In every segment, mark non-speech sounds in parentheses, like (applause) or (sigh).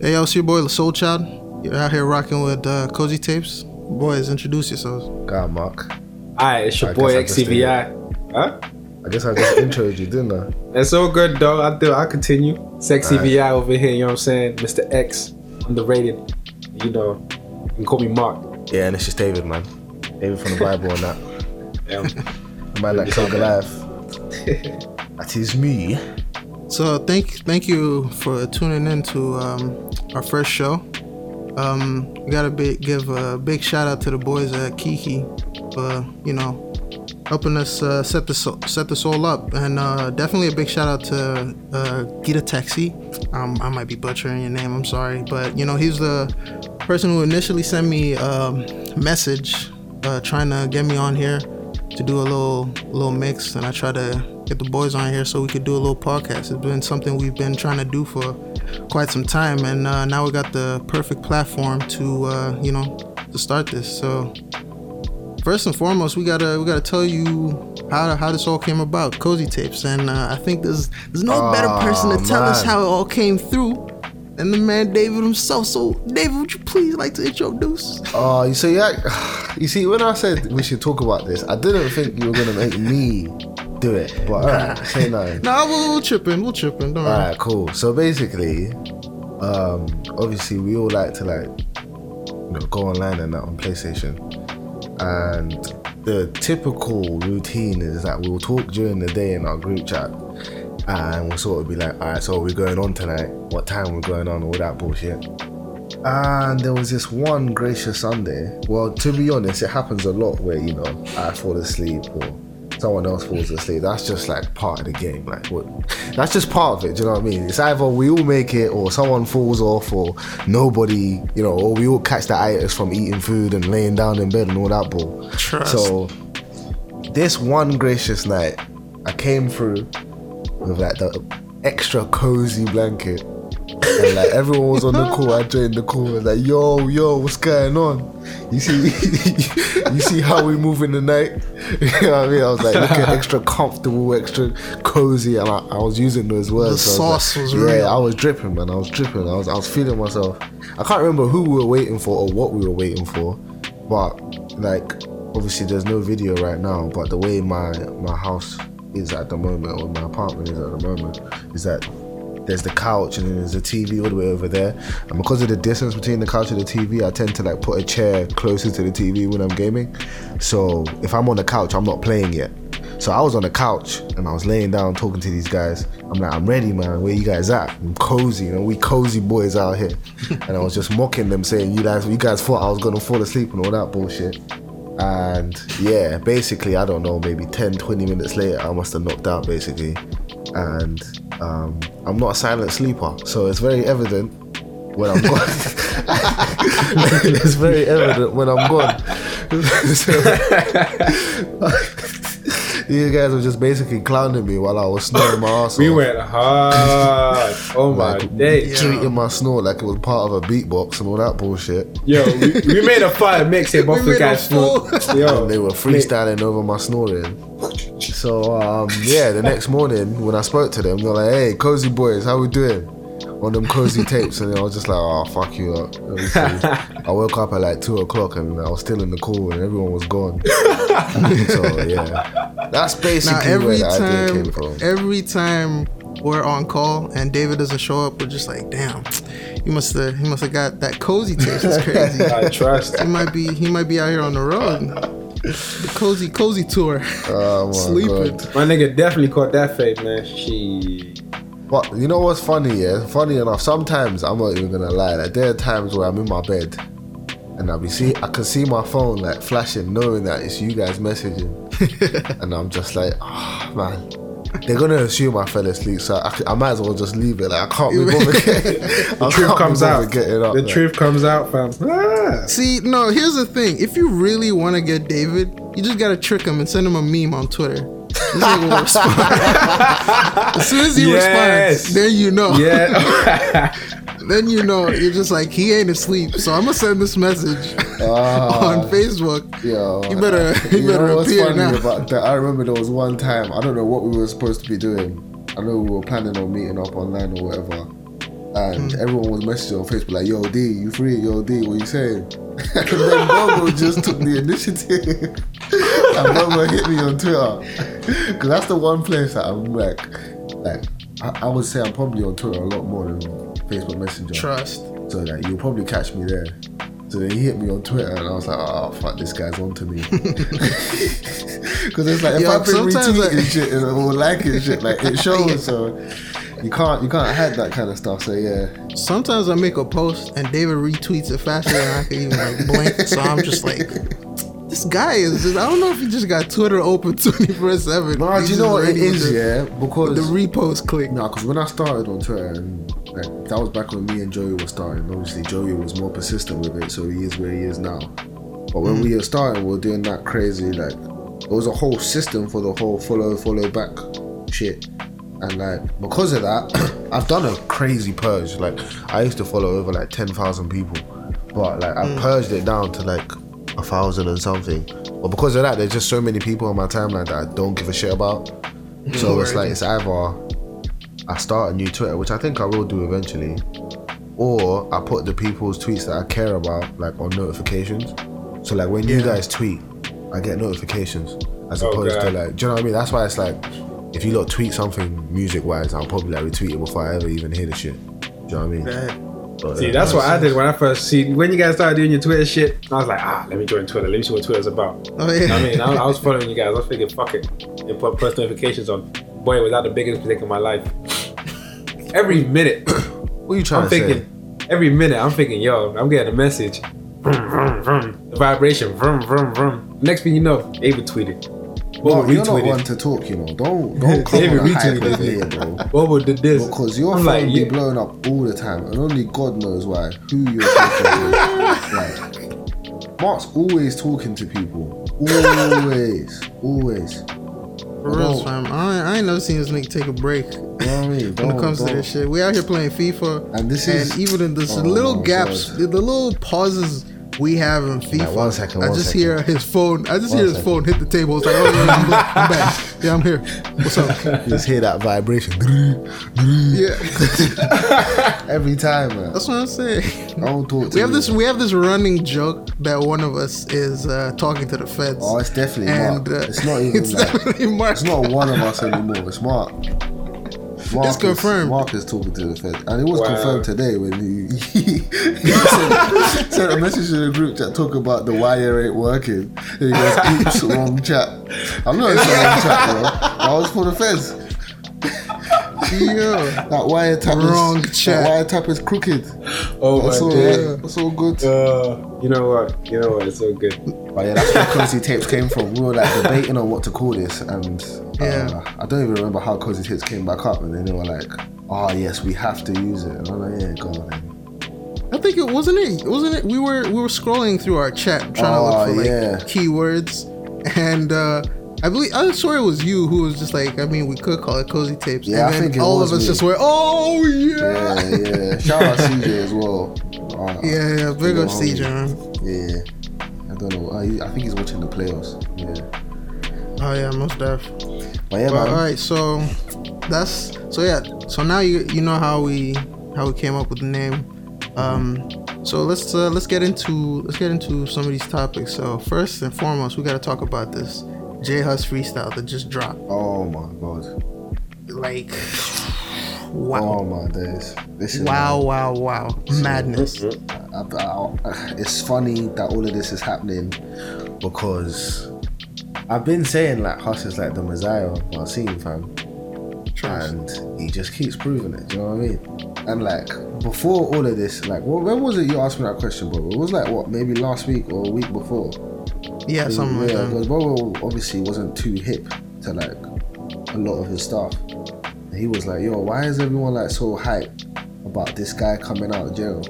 Hey, yo, it's your boy, the Soul Child. You're out here rocking with uh, Cozy Tapes. Boys, introduce yourselves. God, Mark. Alright, it's your I boy guess I XCVI. Huh? I guess I just introed you, didn't I? (laughs) It's all good, though. I do. I continue. Sexy Alright. VI over here. You know what I'm saying? Mr. X, underrated. You know, you can call me Mark. Yeah, and it's just David, man. David from the Bible and that. Yeah. Man, like It's King Goliath. That is me. So thank thank you for tuning in to um, our first show. Um, we gotta be, give a big shout out to the boys at Kiki for you know helping us uh, set this set this all up, and uh, definitely a big shout out to uh, Gita Taxi. Um, I might be butchering your name. I'm sorry, but you know he's the person who initially sent me um, a message uh, trying to get me on here to do a little little mix, and I try to get the boys on here so we could do a little podcast. It's been something we've been trying to do for quite some time, and uh, now we got the perfect platform to uh, you know to start this. So first and foremost, we gotta we gotta tell you how how this all came about, Cozy Tapes, and uh, I think there's there's no better person to Aw, tell us how it all came through. than the man David himself. So, David, would you please like to introduce? Oh, you see, yeah, (sighs) you see, when I said we should talk about this, I didn't think you were gonna make me do it. But alright, (laughs) say no. No, we'll, we'll chip in. We'll chip in. Don't worry. Alright, cool. So basically, um, obviously we all like to like, you know, go online and that on PlayStation. And the typical routine is that we'll talk during the day in our group chat, and we'll sort of be like, alright, so we're going on tonight. What time we're going on? All that bullshit. And there was this one gracious Sunday. Well, to be honest, it happens a lot where you know I fall asleep or someone else falls asleep. That's just like part of the game. Like what? That's just part of it. Do you know what I mean? It's either we all make it or someone falls off or nobody. You know, or we all catch the itis from eating food and laying down in bed and all that bull. Trust. So this one gracious night, I came through with like the extra cozy blanket. And like everyone was on the call, I joined the call. Was like, "Yo, yo, what's going on? You see, (laughs) you see how we move in the night? (laughs) you know what I mean? I was like looking (laughs) extra comfortable, extra cozy, and I, I was using those words. The so I was sauce like, was yeah, real. I was dripping, man. I was dripping. I was, I was feeling myself. I can't remember who we were waiting for or what we were waiting for, but like, obviously, there's no video right now. But the way my my house is at the moment, or my apartment is at the moment, is that there's the couch and then there's the TV all the way over there. And because of the distance between the couch and the TV, I tend to like put a chair closer to the TV when I'm gaming. So if I'm on the couch, I'm not playing yet. So I was on the couch and I was laying down talking to these guys. I'm like, I'm ready, man. Where you guys at? I'm cozy, you know, we cozy boys out here. (laughs) and I was just mocking them, saying, you guys, you guys thought I was gonna fall asleep and all that bullshit. And yeah, basically, I don't know, maybe 10, 20 minutes later, I must have knocked out basically. And um, I'm not a silent sleeper, so it's very evident when I'm gone. (laughs) (laughs) it's very evident when I'm gone. (laughs) you guys were just basically clowning me while I was snoring my (laughs) ass We off. went hard. Oh my Like, day. treating my snore like it was part of a beatbox and all that bullshit. Yo, we, we (laughs) made a fire mixtape off the guy's phone. Yo, and they were freestyling over my snoring. So um, yeah, the next morning when I spoke to them, they're like, "Hey, cozy boys, how we doing?" On them cozy tapes, and I was just like, "Oh, fuck you up." I woke up at like two o'clock, and I was still in the call, and everyone was gone. (laughs) so yeah, that's Now basically where every the idea time, came from. every time we're on call and David doesn't show up, we're just like, damn, he must have, he must have got that cozy taste. It's (laughs) crazy. I trust. he might be, he might be out here on the road, the cozy, cozy tour, Oh (laughs) my sleeping. god! My nigga definitely caught that fade, man. She. But you know what's funny? Yeah, funny enough. Sometimes I'm not even gonna lie. Like there are times where I'm in my bed and I'll be see, I can see my phone like flashing, knowing that it's you guys messaging, (laughs) and I'm just like, oh man. They're gonna assume I fell asleep, so I, I might as well just leave it. Like I can't be (laughs) bothered. Getting, The (laughs) truth comes out. Getting up, the like. truth comes out, fam. Ah. See, no, here's the thing. If you really want to get David, you just gotta trick him and send him a meme on Twitter. This nigga will respond. as soon as he Yes. responds, then you know. Yeah. Then you know you're just like he ain't asleep. So I'm gonna send this message Ah. (laughs) on Facebook. Yo, You better- you you better know what's appear funny now. about that? I remember there was one time I don't know what we were supposed to be doing. I know we were planning on meeting up online or whatever. and everyone was messaging on Facebook like, "Yo, D, you free? Yo, D, what you saying?" (laughs) and then Bobo just took the initiative, (laughs) and Bobo hit me on Twitter, because that's the one place that I'm like, like I, I would say I'm probably on Twitter a lot more than Facebook Messenger. Trust. So that you'll probably catch me there. So then he hit me on Twitter, and I was like, "Oh fuck, this guy's onto me." (laughs) (laughs) Because it's like if Yo, been sometimes retweeting I- shit and or liking shit, like it (laughs) shows. So you can't you can't hide that kind of stuff. So yeah, Sometimes I make a post and David retweets it faster than I can even like blink. So I'm just like, this guy is just, I don't know if he just got Twitter open 24 7. no, do you know what it is? Yeah, because The repost click. No, because when I started on Twitter, and like, that was back when me and Joey were starting. Obviously, Joey was more persistent with it, so he is where he is now. But when hmm. we were starting, we were doing that crazy like it was a whole system for the whole follow follow back shit, and like because of that, (coughs) I've done a crazy purge. Like I used to follow over like ten thousand people, but like I hmm. purged it down to like a thousand and something. But because of that, there's just so many people on my timeline that I don't give a shit about. Hmm. So it's like it's either I start a new Twitter, which I think I will do eventually, or I put the people's tweets that I care about like on notifications. So like when you Yeah. guys tweet, I get notifications as Oh, opposed to like, do you know what I mean? That's why it's like if you lot tweet something music wise, I'll probably like retweet it before I ever even hear the shit. Do you know what I mean? But, See, uh, that's what I did when I first see when you guys started doing your Twitter shit. I was like, ah, let me join Twitter. Let me see what Twitter's about. Oh, yeah. I mean, I, I was following you guys. I was thinking, fuck it, and put post notifications on. Boy, was that the biggest mistake of my life. Every minute, (coughs) what are you trying I'm to say? thinking. Every minute, I'm thinking, yo, I'm getting a message. Vroom, vroom, vroom. The vibration. Vroom, vroom, vroom. Next thing you know, David tweeted. Bobo you're not one to talk, you know. Don't don't (laughs) come David on retweeted it. here, bro. (laughs) Bobo did this. Because your I'm phone like, be yeah. blowing up all the time, and only God knows why. Who you're talking to? (laughs) like, Mark's always talking to people. Always, always. For real, fam. I, ain't- I ain't never seen this nigga take a break You know what I mean? when it comes to this shit. We out here playing FIFA. And this is- and even in this Oh, little gaps, God. the, the little pauses we have him FIFA. one second, I just second. hear his phone. I just One hear his second. phone hit the table. It's like, oh yeah, I'm, back. I'm back. Yeah, I'm here. What's up? You (laughs) just hear that vibration (laughs) Yeah, every time, man. that's what I'm saying. Don't talk to We have me. this. We have this running joke that one of us is uh, talking to the feds. Oh, it's definitely and Mark. uh, it's not even (laughs) it's like, definitely Mark. it's not one of us anymore. It's Mark. Mark It's confirmed. Is, Mark is talking to the Fed, and it was Wow. confirmed today when he, (laughs) he, sent, sent a message to the group chat talking about the wire ain't working. And he goes, "Oops, wrong chat." I'm not in the wrong chat, bro. That was for the Feds. Yeah. That wire tap Wrong is chat. That wire tap is crooked. Oh That's my all. god. That's all good. Uh, you know what? You know what? It's so good. But yeah, that's where cozy tapes came from. We were like debating on what to call this, and uh, Yeah. I don't even remember how cozy tapes came back up, and then they were like, "Oh yes, we have to use it." And I'm like, "Yeah, go on." Then. I think it wasn't it. Wasn't it? We were we were scrolling through our chat trying to Oh, look for like yeah. keywords, and uh, I believe I swear it was you who was just like, I mean, we could call it cozy tapes, Yeah, and then think all of us me. just went, oh yeah, Yeah, yeah. Shout out CJ as well. Uh, yeah, yeah. Big up CJ, man. Yeah. I don't know. Uh, I think he's watching the playoffs. Yeah. Oh yeah, most def. But yeah, But, man. all right, so that's so yeah. So now you you know how we how we came up with the name. Um, so let's uh, let's get into let's get into some of these topics. So first and foremost, we got to talk about this J Hus freestyle that just dropped. Oh my god. Like, wow, Oh my days. This is wow, wow, wow, madness. I, I, it's funny that all of this is happening because I've been saying like Hus is like the Messiah of our scene, fam. Trust. and he just keeps proving it. Do you know what I mean? And like before all of this, like well, when was it you asked me that question, bro? It was like what, maybe last week or a week before. Yeah, something like yeah, that. because Bobo obviously wasn't too hip to like a lot of his stuff. And he was like, "Yo, why is everyone like so hyped about this guy coming out of jail?"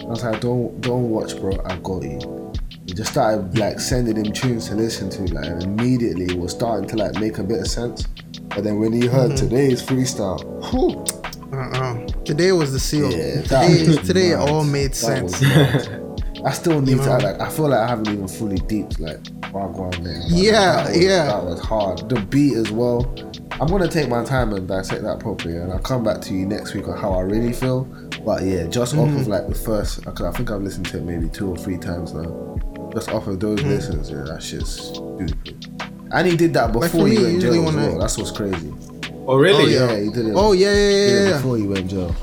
I was like, "Don't, don't watch, bro. I got you." He just started like sending him tunes to listen to, like, and immediately it was starting to like make a bit of sense. But then when he heard Mm-hmm. today's freestyle, whew, Uh-uh. Today was the seal. yeah, today, today it all made That sense. (laughs) was mad. I still need know? to like. I feel like I haven't even fully deeped like Wagwan there. But Yeah, that was, yeah. That was hard. The beat as well. I'm gonna take my time and dissect that properly, and I'll come back to you next week on how I really feel. But yeah, just off Mm-hmm. of like the first, because I think I've listened to it maybe two or three times now. Just off of those Mm-hmm. listens, yeah, that shit's stupid. And he did that before for he went jail as when I- well. That's what's crazy. Oh really? Oh, Yeah, he did it. Oh yeah, yeah, yeah, yeah. before he went jail.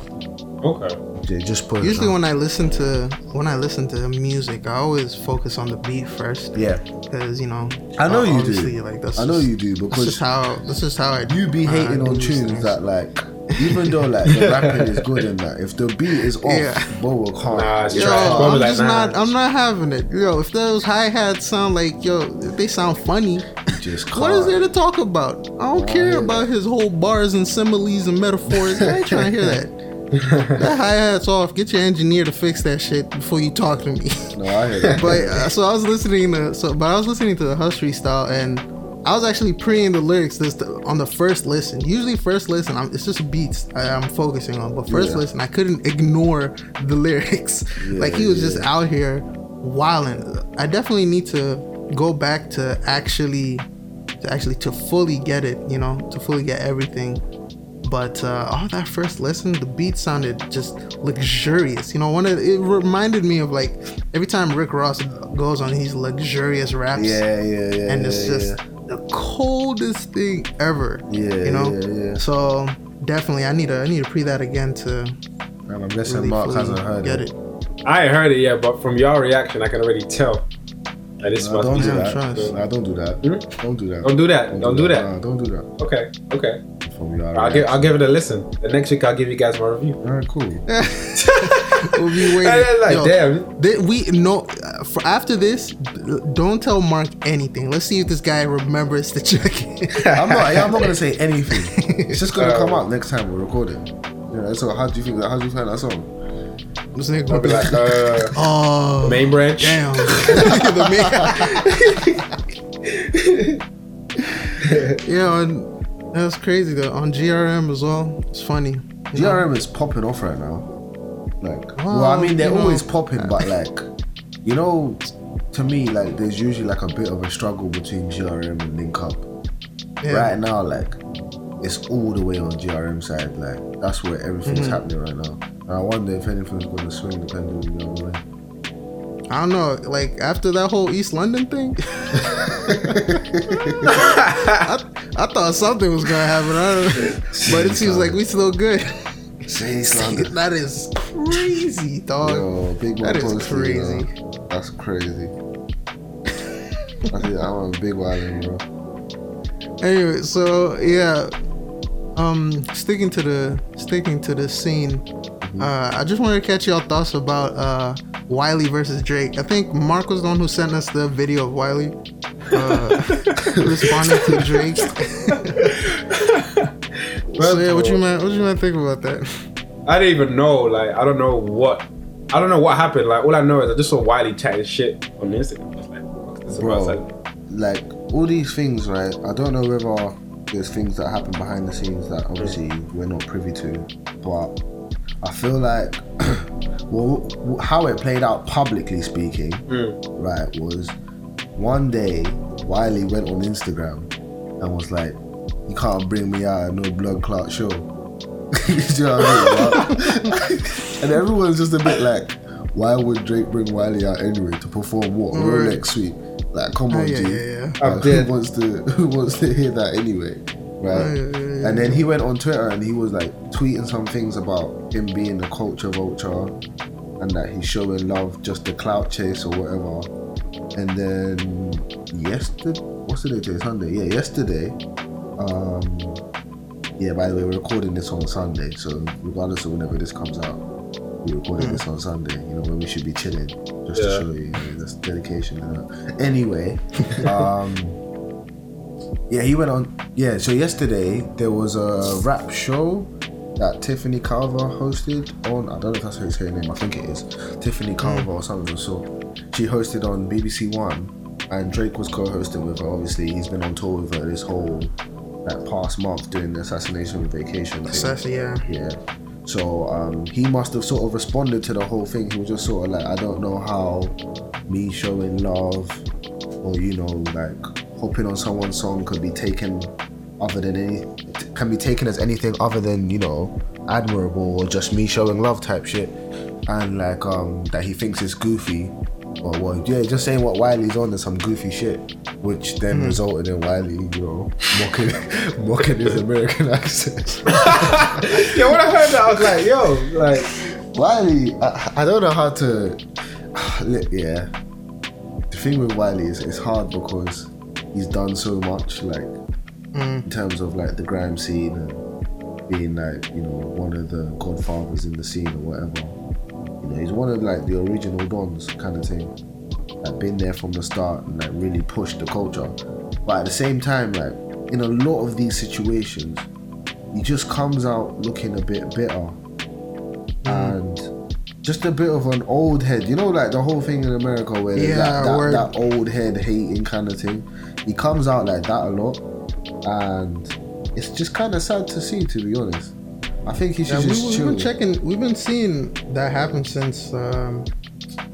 Okay. Yeah, just put it Usually when I listen to when I listen to music, I always focus on the beat first. yeah, Because you know, I know you do. obviously, Like that's I know just- you do That's because just how. That's just how I. you be hating do on tunes things. that like even though like the (laughs) rapping is good and that if the beat is off, Yeah. bro can't. Nah, it's Yo, trash. Bro, I'm like, just nah. not. I'm not having it. Yo, if those hi hats sound like yo, if they sound funny. Just. (laughs) What is there to talk about? I don't I care hear about his whole bars and similes and metaphors. I ain't trying to hear that. That hi hat's off. Get your engineer to fix that shit before you talk to me. No, I hear that. but uh, so I was listening to so, but I was listening to the Hus freestyle, and I was actually preing the lyrics this on the first listen. Usually, first listen, I'm, it's just beats I, I'm focusing on. But first Yeah. listen, I couldn't ignore the lyrics. like he was just out here wilding. I definitely need to go back to actually, to actually to fully get it. You know, to fully get everything. But uh, all that first listen, the beat sounded just luxurious. You know, one of it reminded me of like every time Rick Ross goes on these luxurious raps, yeah, yeah, yeah. and it's yeah, just the coldest thing ever. Yeah, you know. yeah, yeah. So definitely, I need to I need to pre that again to Man, I'm guessing really Mark fully hasn't heard get it. it. I ain't heard it yet, but from your reaction, I can already tell. That this Nah, must don't be do Yeah, that. trust. Nah, don't do that. Hmm? Don't do that. Don't do that. Don't do that. Nah, don't do that. Okay, okay. From your I'll give I'll give it a listen. The next week I'll give you guys my review. All right, cool. (laughs) We'll be waiting. Hey, like, Yo, damn. Th- we no uh, for after this. Don't tell Mark anything. Let's see if this guy remembers to check it. I'm not. I'm not gonna say anything. (laughs) It's just gonna Uh, come out next time we're recording. Yeah. So how do you think? How do you find that song? This nigga I'll gonna be like, uh, oh main branch. damn. (laughs) The main- yeah, and that's crazy though. On GRM as well. It's funny. you know? GRM is popping off right now. Like, well, I mean, they're you know, always popping, but like, you know, to me, like, there's usually like a bit of a struggle between GRM and Link Up. Yeah. Right now, like, it's all the way on GRM side. Like, that's where everything's Mm-hmm. happening right now. And I wonder if anything's gonna swing the pendulum the other way. I don't know. Like after that whole East London thing, (laughs) I, I thought something was gonna happen. I don't know. But it seems like we still good. East (laughs) London. that is crazy, dog. Yo, That is crazy. that's crazy. I think I'm a big one, bro. Anyway, so yeah, um, sticking to the sticking to the scene, uh, I just wanted to catch y'all thoughts about uh Wiley versus Drake. I think Mark was the one who sent us the video of Wiley uh, (laughs) responding to Drake. (laughs) so yeah, what you man, what you man think about that? I didn't even know. Like, I don't know what. I don't know what happened. Like, all I know is I just saw Wiley chatting shit on Instagram. I was like, "Fuck this Bro. about?" like all these things, right? I don't know whether there's things that happen behind the scenes that obviously we're not privy to, but I feel like, (clears throat) well, how it played out publicly speaking, Mm. right, was one day Wiley went on Instagram and was like, "You can't bring me out at no blood clot show." (laughs) You know what I mean? (laughs) right? (laughs) and everyone's just a bit like, "Why would Drake bring Wiley out anyway to perform what Right. Rolex Sweep?" Like, come Oh, on, yeah, G. yeah, yeah. Like, who wants to who wants to hear that anyway? Right. Oh, yeah, yeah, yeah. And then he went on Twitter and he was like tweeting some things about him being a culture vulture and that he's showing love just the clout chase or whatever. And then yesterday what's the day today? Sunday. Yeah, yesterday. Um yeah, by the way, we're recording this on Sunday, so regardless of whenever this comes out, we're recording this on Sunday, you know, when we should be chilling. Just to show you, you know, this dedication. You know. Anyway, (laughs) um yeah, he went on. Yeah, so yesterday there was a rap show that Tiffany Calver hosted on. I don't know if that's her name. I think it is Tiffany Calver or something. So she hosted on BBC One, and Drake was co-hosting with her. Obviously, he's been on tour with her this whole that past month doing the assassination vacation. Assassin, yeah. Yeah. So um, he must have sort of responded to the whole thing. He was just sort of like, I don't know how me showing love or, you know, like hopping on someone's song could be taken other than any can be taken as anything other than you know admirable or just me showing love type shit, and like um that he thinks is goofy. Or what well, yeah, just saying what Wiley's on is some goofy shit, which then resulted in Wiley, you know, mocking (laughs) mocking his American (laughs) accent. (laughs) Yeah, when I heard that, I was like, yo, like, Wiley, I, I don't know how to. (sighs) Yeah, the thing with Wiley is it's hard because he's done so much, like mm. in terms of like the grime scene and being like you know one of the godfathers in the scene or whatever. You know, he's one of like the original dons kind of thing. Like been there from the start and like really pushed the culture. But at the same time, like in a lot of these situations, he just comes out looking a bit bitter mm. and just a bit of an old head. You know, like the whole thing in America where Yeah, that, that, that old head hating kind of thing. He comes out like that a lot, and it's just kind of sad to see, to be honest. I think he Yeah, should we, just we've been checking. We've been seeing that happen since. Um,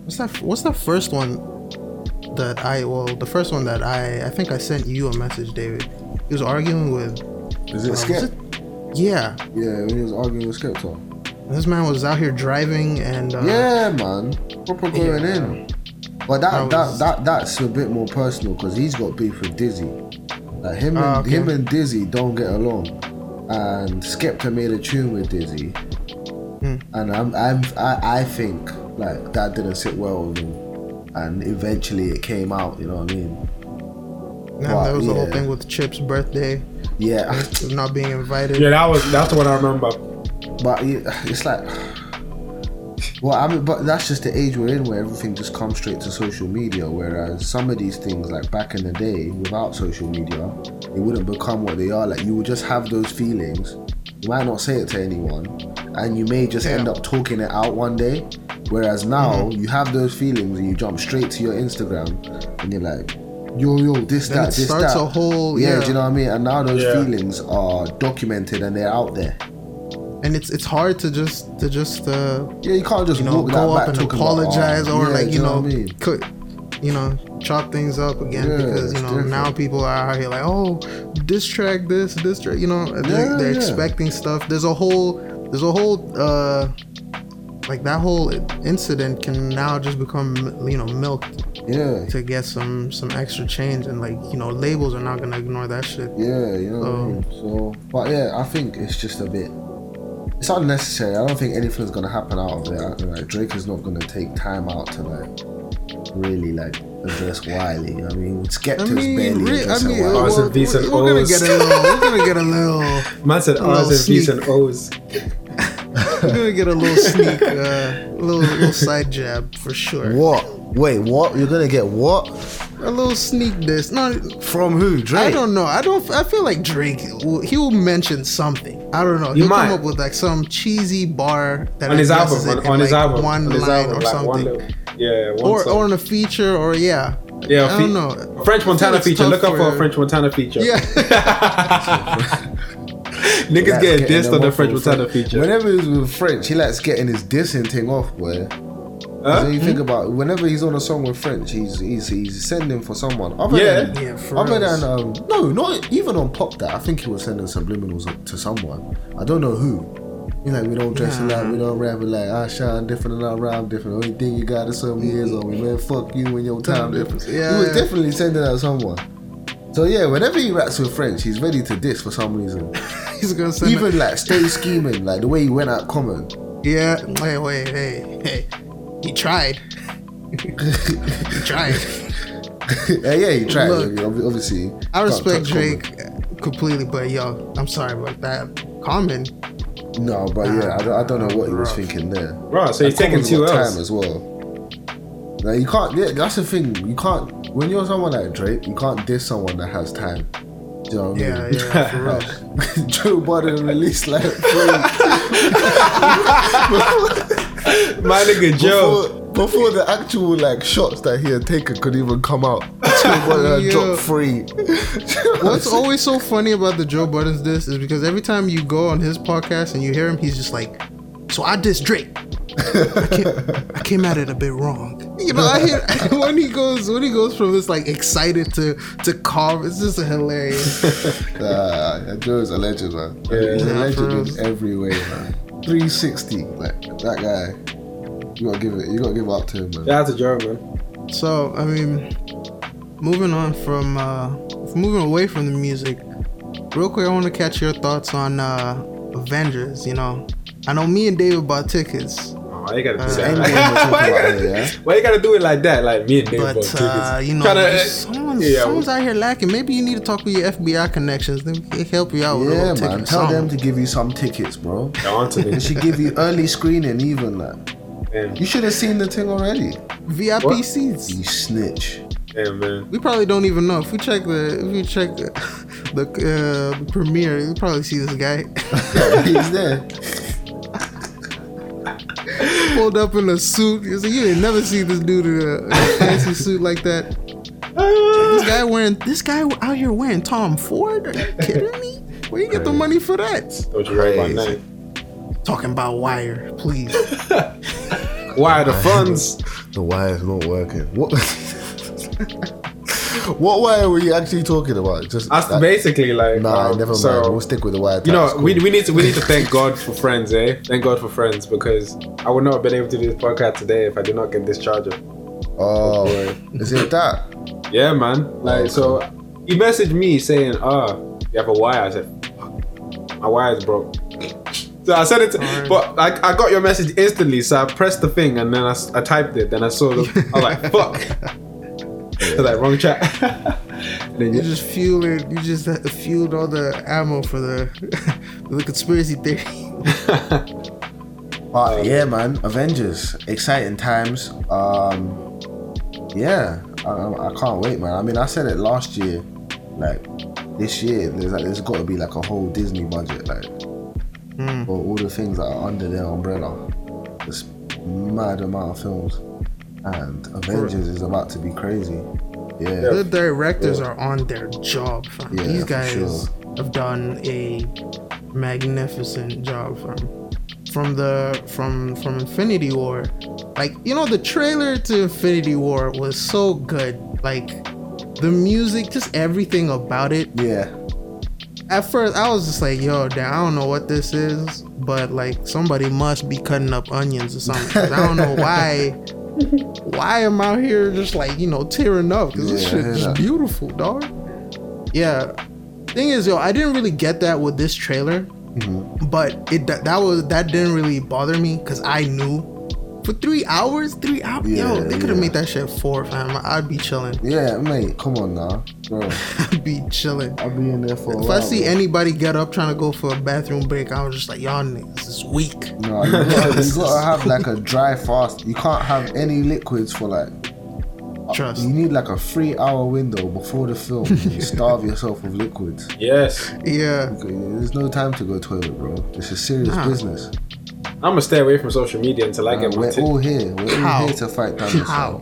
what's that? What's the first one that I? Well, the first one that I. I think I sent you a message, David. He was arguing with. Is it Skep? it- Yeah, Yeah, when he was arguing with Skepta. this man was out here driving and. Uh, yeah, man, proper going yeah. in. But that That that, was- that that's a bit more personal because he's got beef with Dizzee. Like him and Ah, okay. him and Dizzee don't get along, and Skepta made a tune with Dizzee, Hmm. and I'm, I'm I, I think like that didn't sit well with him, and eventually it came out. You know what I mean? Now Wow, there was the whole thing with Chip's birthday, Yeah, not being invited. yeah, that was that's the one I remember. but it- (sighs) it's like. Well, I mean, but that's just the age we're in, where everything just comes straight to social media. Whereas some of these things, like back in the day, without social media, it wouldn't become what they are. Like you would just have those feelings. You might not say it to anyone, and you may just end up talking it out one day. Whereas now mm-hmm. you have those feelings and you jump straight to your Instagram, and you're like, yo yo, this Then that, it this starts that. a whole- yeah, yeah. Do you know what I mean? And now those Yeah. feelings are documented and they're out there. And it's it's hard to just to just uh, Yeah, you can't just you know go up and apologize or yeah, like you know, what I mean? cut you know chop things up again Yeah, because you know now people are out here like oh diss track this diss track you know they're, Yeah, they're expecting stuff there's a whole there's a whole uh like that whole incident can now just become you know milked Yeah, to get some some extra change and like you know labels are not gonna ignore that shit yeah, you know I mean. So, but yeah, I think it's just a bit. It's unnecessary. I don't think anything's gonna happen out of it. Like Drake is not gonna take time out to like really like address Wiley. I mean, I Skepta's mean, barely re- I addressing mean, Wiley. Oh, it's a we're, decent we're gonna get a little, we're gonna get a little, (laughs) Man said A R's and V's sneak. and O's. we're gonna get a little sneak, uh, little, little side jab for sure. What? Wait, what? You're gonna get what A little sneak diss. No, from who? Drake. I don't know. I don't. I feel like Drake. Will, he will mention something. I don't know. You He'll might. come up with like some cheesy bar that On his album, addresses it on, in, on his like, album, one on his line album, or like something, little, yeah, one or song. or in a feature, or yeah. yeah, I fe- don't know. French Montana feature. Look up for a French Montana feature. Yeah. (laughs) Niggas That's getting dissed on the French Montana feature. Whenever he's with French, he likes getting his dissing thing off, boy. Huh? So you think about whenever he's on a song with French, he's he's, he's sending for someone. Other Yeah. than, Yeah, for other reals. than um, no, not even on Pop that. I think he was sending subliminals to someone. I don't know who. He's like, we don't dress alike, we don't rap alike. I shine different and I rhyme different. Only thing you got is some years on me, man. Fuck you and your time difference. Yeah, he was yeah. definitely sending out someone. So yeah, whenever he raps with French, he's ready to diss for some reason. (laughs) He's gonna send. Even like stay scheming, like the way he went at Common. yeah. Wait, wait, hey, hey. He tried. he tried. (laughs) yeah, yeah, he tried. Look, I mean, ob- obviously, I respect touch Drake completely, but yo, I'm sorry, about that Common. Common. No, but yeah, I don't, I don't know what he was Rough. thinking there. Right, so he's taking Common's two got L's. time as well. Like you can't. Yeah, that's the thing. You can't. When you're someone like Drake, you can't diss someone that has time. Do you know what I Yeah, mean? yeah, for real. (laughs) Joe Budden released like three (laughs) (laughs) My nigga Joe. before, before the actual like shots that he had taken could even come out. (laughs) Joe Budden had dropped three. (laughs) What's always so funny about the Joe Budden's this is because every time you go on his podcast and you hear him, he's just like, "So I diss Drake. I came, I came at it a bit wrong. You know, I hear when he goes when he goes from this like excited to to calm. It's just hilarious. Nah, Joe's a legend, man. Yeah. He's a legend in every way, man. 360, like that guy. You gotta give it. You gotta give up to him, man. Shout out to Joe. So I mean, moving on from uh, moving away from the music, real quick, I want to catch your thoughts on uh, Avengers. You know, I know me and David bought tickets, why you gotta do Uh, that? Endgame (laughs) we're why, you gotta, yeah? (laughs) why you gotta do it like that? Like me and Dave bought but tickets. uh, you know, Tryna- someone's, yeah, someone's out here lacking. Maybe you need to talk with your FBI connections. They can help you out with a Yeah, little man. Tell them to give you some tickets, bro. They're onto (laughs) They should give you early screening, even like. Damn, You should have seen the thing already. VIP What? seats. You snitch. damn, man. We probably don't even know. If we check the, if we check the, the, uh, the premiere, you probably see this guy He's there. Pulled up in a suit. You like, you ain't never see this dude in a, in a fancy suit like that. This guy wearing, this guy out here wearing Tom Ford? Are you kidding me? Where you get the money for that? Don't you write my name? Talking about wire, please. (laughs) wire the funds? The wire's not working. What? (laughs) (laughs) what wire were you actually talking about? Just That's that- basically like. Nah, um, never mind. so- we'll stick with the wire. You know, types. we, we need to we need to (laughs) thank God for friends, eh? Thank God for friends because I would not have been able to do this podcast today if I did not get this charger. Oh, is it that? Yeah, man. Like so, he messaged me saying, "Ah, you have a wire." I said, "My wire is broke." So I said it, to, Alright. but I, I got your message instantly. So I pressed the thing and then I typed it. Then I saw the. I was like, (laughs) "Fuck." Was like, wrong chat. (laughs) and then You just fueled, you just fueled all the ammo for the, (laughs) the conspiracy theory. (laughs) But yeah, man, Avengers, exciting times. Um, yeah, I, I can't wait, man. I mean, I said it last year, like this year. There's like there's got to be like a whole Disney budget, like Hmm. for all the things that are under their umbrella. This mad amount of films, and Avengers is about to be crazy. Yeah, The directors are on their job, fam. Yeah, These guys sure. have done a magnificent job, fam. From the from from Infinity War, like you know, the trailer to Infinity War was so good. Like the music, just everything about it. yeah. At first, I was just like, "Yo, damn, I don't know what this is," but like somebody must be cutting up onions or something. I don't know (laughs) why. Why am I out here just like you know tearing up? Cause this Yeah, I shit is that. beautiful, dog. Yeah. Thing is, yo, I didn't really get that with this trailer, Mm-hmm. but it that, that was that didn't really bother me because I knew for three hours, three hours, yo, they could have yeah. made that shit four, fam. I'd be chilling. Yeah, mate, come on now, bro. (laughs) I'd be chilling. I'd be in there for a If. I see bro. anybody get up trying to go for a bathroom break, I was just like, y'all niggas is weak. No, you gotta, you (laughs) gotta have like a dry fast. You can't have any liquids for like. Uh, Trust. You need like a three hour window before the film. You starve yourself with liquids. yes, Yeah. There's no time to go toilet, bro. This is serious Nah. business. I'm gonna stay away from social media until I Uh, get my we're ticket. all here. We're How? all here to fight down this. How?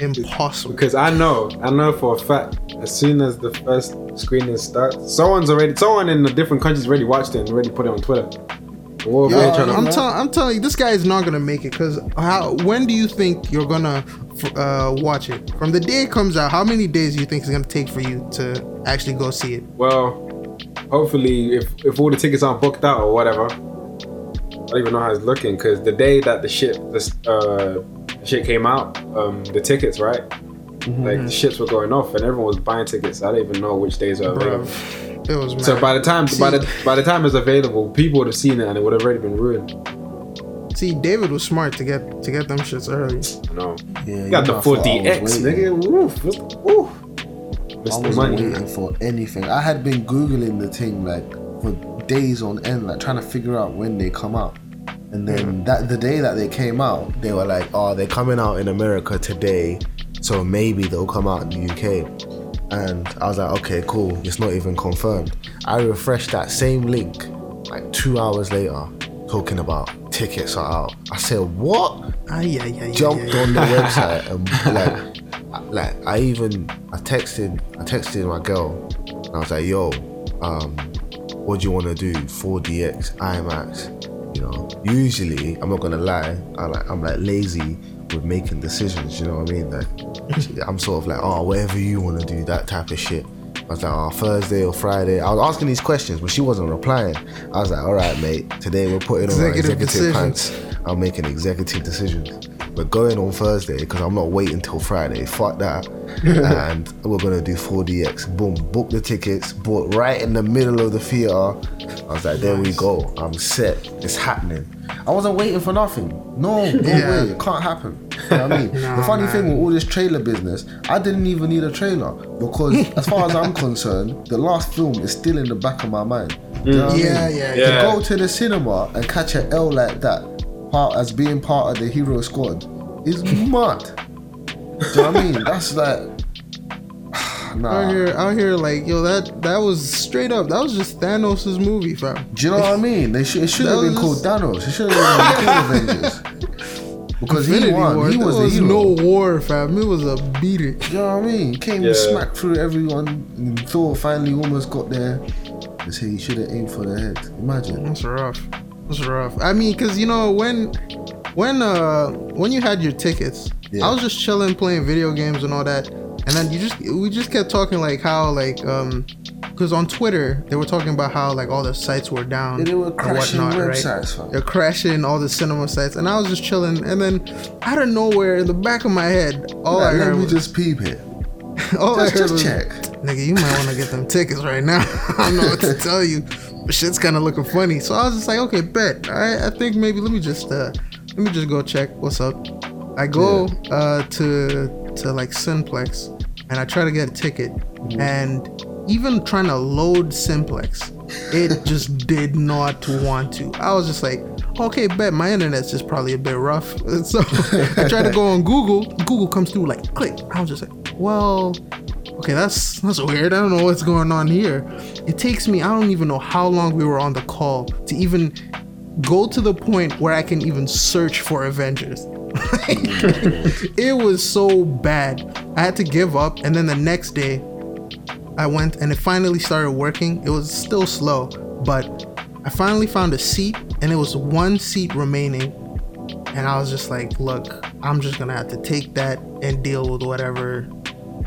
Impossible. Because I know, I know for a fact, as soon as the first screening starts, someone's already, someone in the different countries already watched it and already put it on Twitter. And We're over Yo, here trying to. I'm, tell- I'm telling you, this guy is not gonna make it. Cause how? When do you think you're gonna f- uh, watch it? From the day it comes out, how many days do you think it's gonna take for you to actually go see it? well, hopefully, if if all the tickets aren't booked out or whatever, I don't even know how it's looking. Because the day that the shit, this uh, shit came out, um, the tickets, right? Like the ships were going off and everyone was buying tickets. I don't even know which days are Bro, available. it was. Mad. So by the time, by the by the time it's available, people would have seen it and it would have already been ruined. see, David was smart to get to get them shits early. No. Yeah, You got you the know, full I thought I DX, nigga. Woof, woof. I the wasn't money. waiting for anything. I had been googling the thing like for days on end, like trying to figure out when they come out. And then that the day that they came out, they were like, "Oh, they're coming out in America today, so maybe they'll come out in the UK." And I was like, "Okay, cool. It's not even confirmed." I refreshed that same link like two hours later, talking about tickets are out. I said, "What?" Ay, ay, ay, jumped ay, ay. on the (laughs) website and like, I- like I even I texted I texted my girl and I was like, yo, um, what do you want to do? 4DX, IMAX, you know, usually I'm not gonna lie, I like I'm like lazy with making decisions. You know what I mean? Like (laughs) I'm sort of like, oh, whatever you want to do, that type of shit. I was like, oh, Thursday or Friday. I was asking these questions, but she wasn't replying. I was like, all right, mate. Today we're putting on our Executive executive decisions. pants. I'm making executive decisions. We're going on Thursday because I'm not waiting till Friday. Fuck that. (laughs) and we're gonna do 4DX. Boom, book the tickets. Bought right in the middle of the theater. I was like, there we go. I'm set. It's happening. I wasn't waiting for nothing. No, no Yeah. way. It can't happen. You know what I mean? (laughs) the funny man. thing with all this trailer business, I didn't even need a trailer because, (laughs) as far as I'm concerned, the last film is still in the back of my mind. Do you know what I mm. Yeah, mean? yeah, To yeah. go to the cinema and catch an L like that, part as being part of the hero squad, is (laughs) mad. Do you know what I mean? That's like, (sighs) nah. Out here, out here, like yo, that that was straight up. That was just Thanos' movie, fam. Do you know what I mean? They should, it should have been was- called Thanos. It should have been called Avengers. Because he Infinity won. War. He there was, was the hero. no war, fam. It was a beater. Do you know what I mean? Came Yeah. and smacked through everyone. And Thor finally almost got there. They say he should have aimed for the head. Imagine. That's rough. That's rough. I mean, cause you know when, when uh when you had your tickets, Yeah. I was just chilling, playing video games and all that, and then you just we just kept talking like how like um, cause on Twitter they were talking about how like all the sites were down. Yeah, they were and crashing whatnot, websites, fam. They're crashing all the cinema sites, and I was just chilling, and then out of nowhere, in the back of my head, all I Like, heard let me was, just peep it. (laughs) all I Just, heard just was, check. Nigga, you might want to get them tickets right now. (laughs) I don't know what to tell you. But shit's kind of looking funny. So I was just like, okay, bet. I, I think maybe let me just uh let me just go check what's up. I go uh to to like Simplex and I try to get a ticket and even trying to load Simplex, it just did not want to. I was just like, okay, bet my internet's just probably a bit rough. (laughs) So I tried to go on Google. Google comes through like click. I was just like, well, okay, that's that's weird. I don't know what's going on here. It takes me, I don't even know how long we were on the call to even go to the point where I can even search for Avengers. (laughs) it was so bad. I had to give up, and then the next day, I went and it finally started working. It was still slow, but I finally found a seat, and it was one seat remaining. And I was just like, look, I'm just gonna have to take that and deal with whatever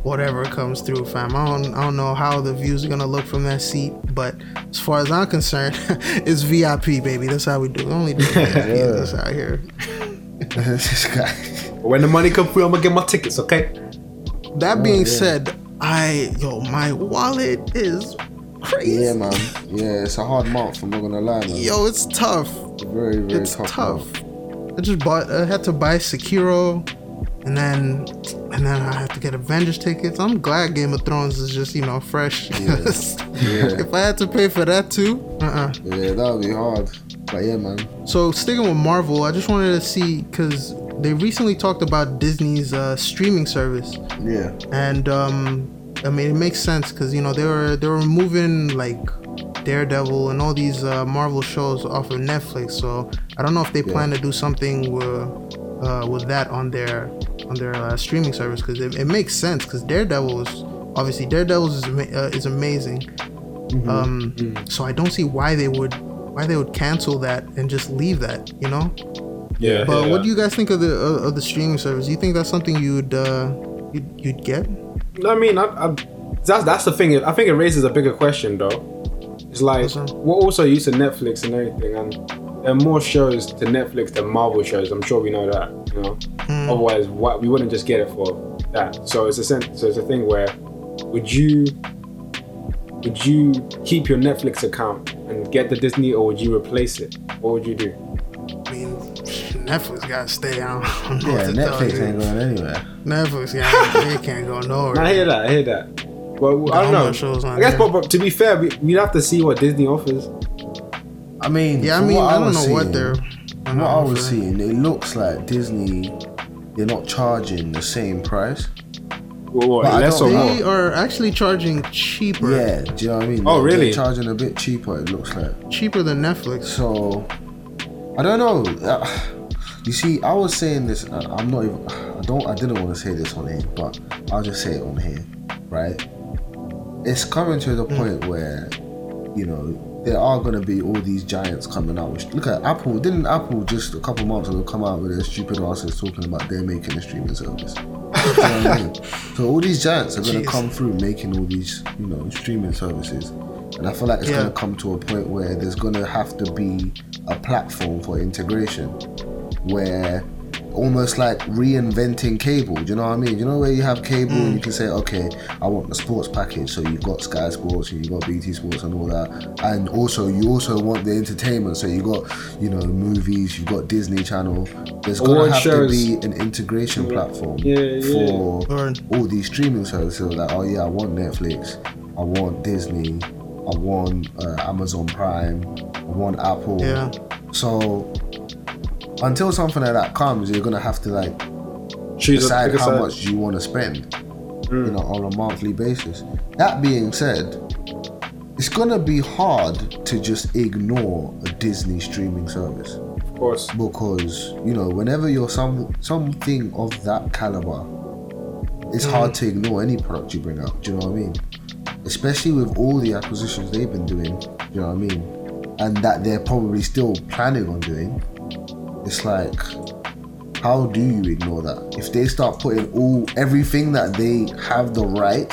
whatever comes through, fam. I don't I don't know how the views are gonna look from that seat, but as far as I'm concerned, (laughs) it's VIP, baby. That's how we do. it. Only do VIP this out here. this guy. When the money come through, I'm gonna get my tickets, okay? That being said, I yo, my wallet is crazy. Yeah, man. Yeah, it's a hard month. I'm not gonna lie, man. Yo, it's tough. very, very It's tough. tough. I just bought. I had to buy Sekiro, and then and then I had to get Avengers tickets. I'm glad Game of Thrones is just you know fresh. Yeah. (laughs) if I had to pay for that too, uh-uh. Yeah, that would be hard. But yeah, man. So sticking with Marvel, I just wanted to see because they recently talked about Disney's uh, streaming service, Yeah. and um, I mean it makes sense because you know they were they were moving like Daredevil and all these uh, Marvel shows off of Netflix. So I don't know if they plan to do something with uh, with that on their on their uh, streaming service because it, it makes sense because Daredevil is obviously Daredevil is uh, is amazing. Um, so I don't see why they would why they would cancel that and just leave that, you know. Yeah. But yeah. what do you guys think of the uh, of the streaming service? Do you think that's something you'd uh, you'd, you'd get? I mean, I, I, that's that's the thing. I think it raises a bigger question, though. It's like we're also used to Netflix and everything, and there are more shows to Netflix than Marvel shows. I'm sure we know that. You know, Hmm. otherwise, why, we wouldn't just get it for that. So it's a sense. So it's a thing where would you would you keep your Netflix account and get the Disney, or would you replace it? What would you do? I mean, Netflix gotta stay. I don't, I (laughs) don't know Yeah, what to tell Netflix ain't going anywhere. Netflix, yeah, they can't go nowhere. I hear that. I hear that. Well, I don't know. much shows on I guess, but, but to be fair, we, we'd have to see what Disney offers. I mean, Yeah, I mean, what I don't was know what they're. From what I was seeing, it looks like Disney, they're not charging the same price. Well, what, But less or don't- more? They are actually charging cheaper. Yeah, do you know what I mean? Oh, really? They're charging a bit cheaper. It looks like. cheaper than Netflix. So, I don't know. Uh, You see, I was saying this. Uh, I'm not even. I don't. I didn't want to say this on here, but I'll just say it on here, right? It's coming to the point where, you know, there are gonna be all these giants coming out. Which, look at Apple. Didn't Apple just a couple months ago come out with their stupid asses talking about they're making a streaming service? (laughs) You know I mean? So all these giants are gonna Jeez. come through making all these, you know, streaming services. And I feel like it's Yeah. gonna come to a point where there's gonna have to be a platform for integration where almost like reinventing cable. Do you know what I mean? You know where you have cable and you can say, okay, I want the sports package. So you've got Sky Sports and you've got BT Sports and all that. And also you also want the entertainment. So you've got, you know, movies, you've got Disney Channel. There's gonna Award have shows. to be an integration platform Yeah, yeah. for Or- all these streaming services. Like, oh yeah, I want Netflix, I want Disney, I want uh, Amazon Prime, I want Apple. Yeah. So until something like that comes, you're gonna have to like Choose decide how side. much you want to spend, Mm. you know, on a monthly basis. That being said, it's gonna be hard to just ignore a Disney streaming service Of course. because you know whenever you're some something of that caliber, it's Mm. hard to ignore any product you bring out. Do you know what I mean? Especially with all the acquisitions they've been doing. Do you know what I mean? And that they're probably still planning on doing. It's like, how do you ignore that? If they start putting all everything that they have the right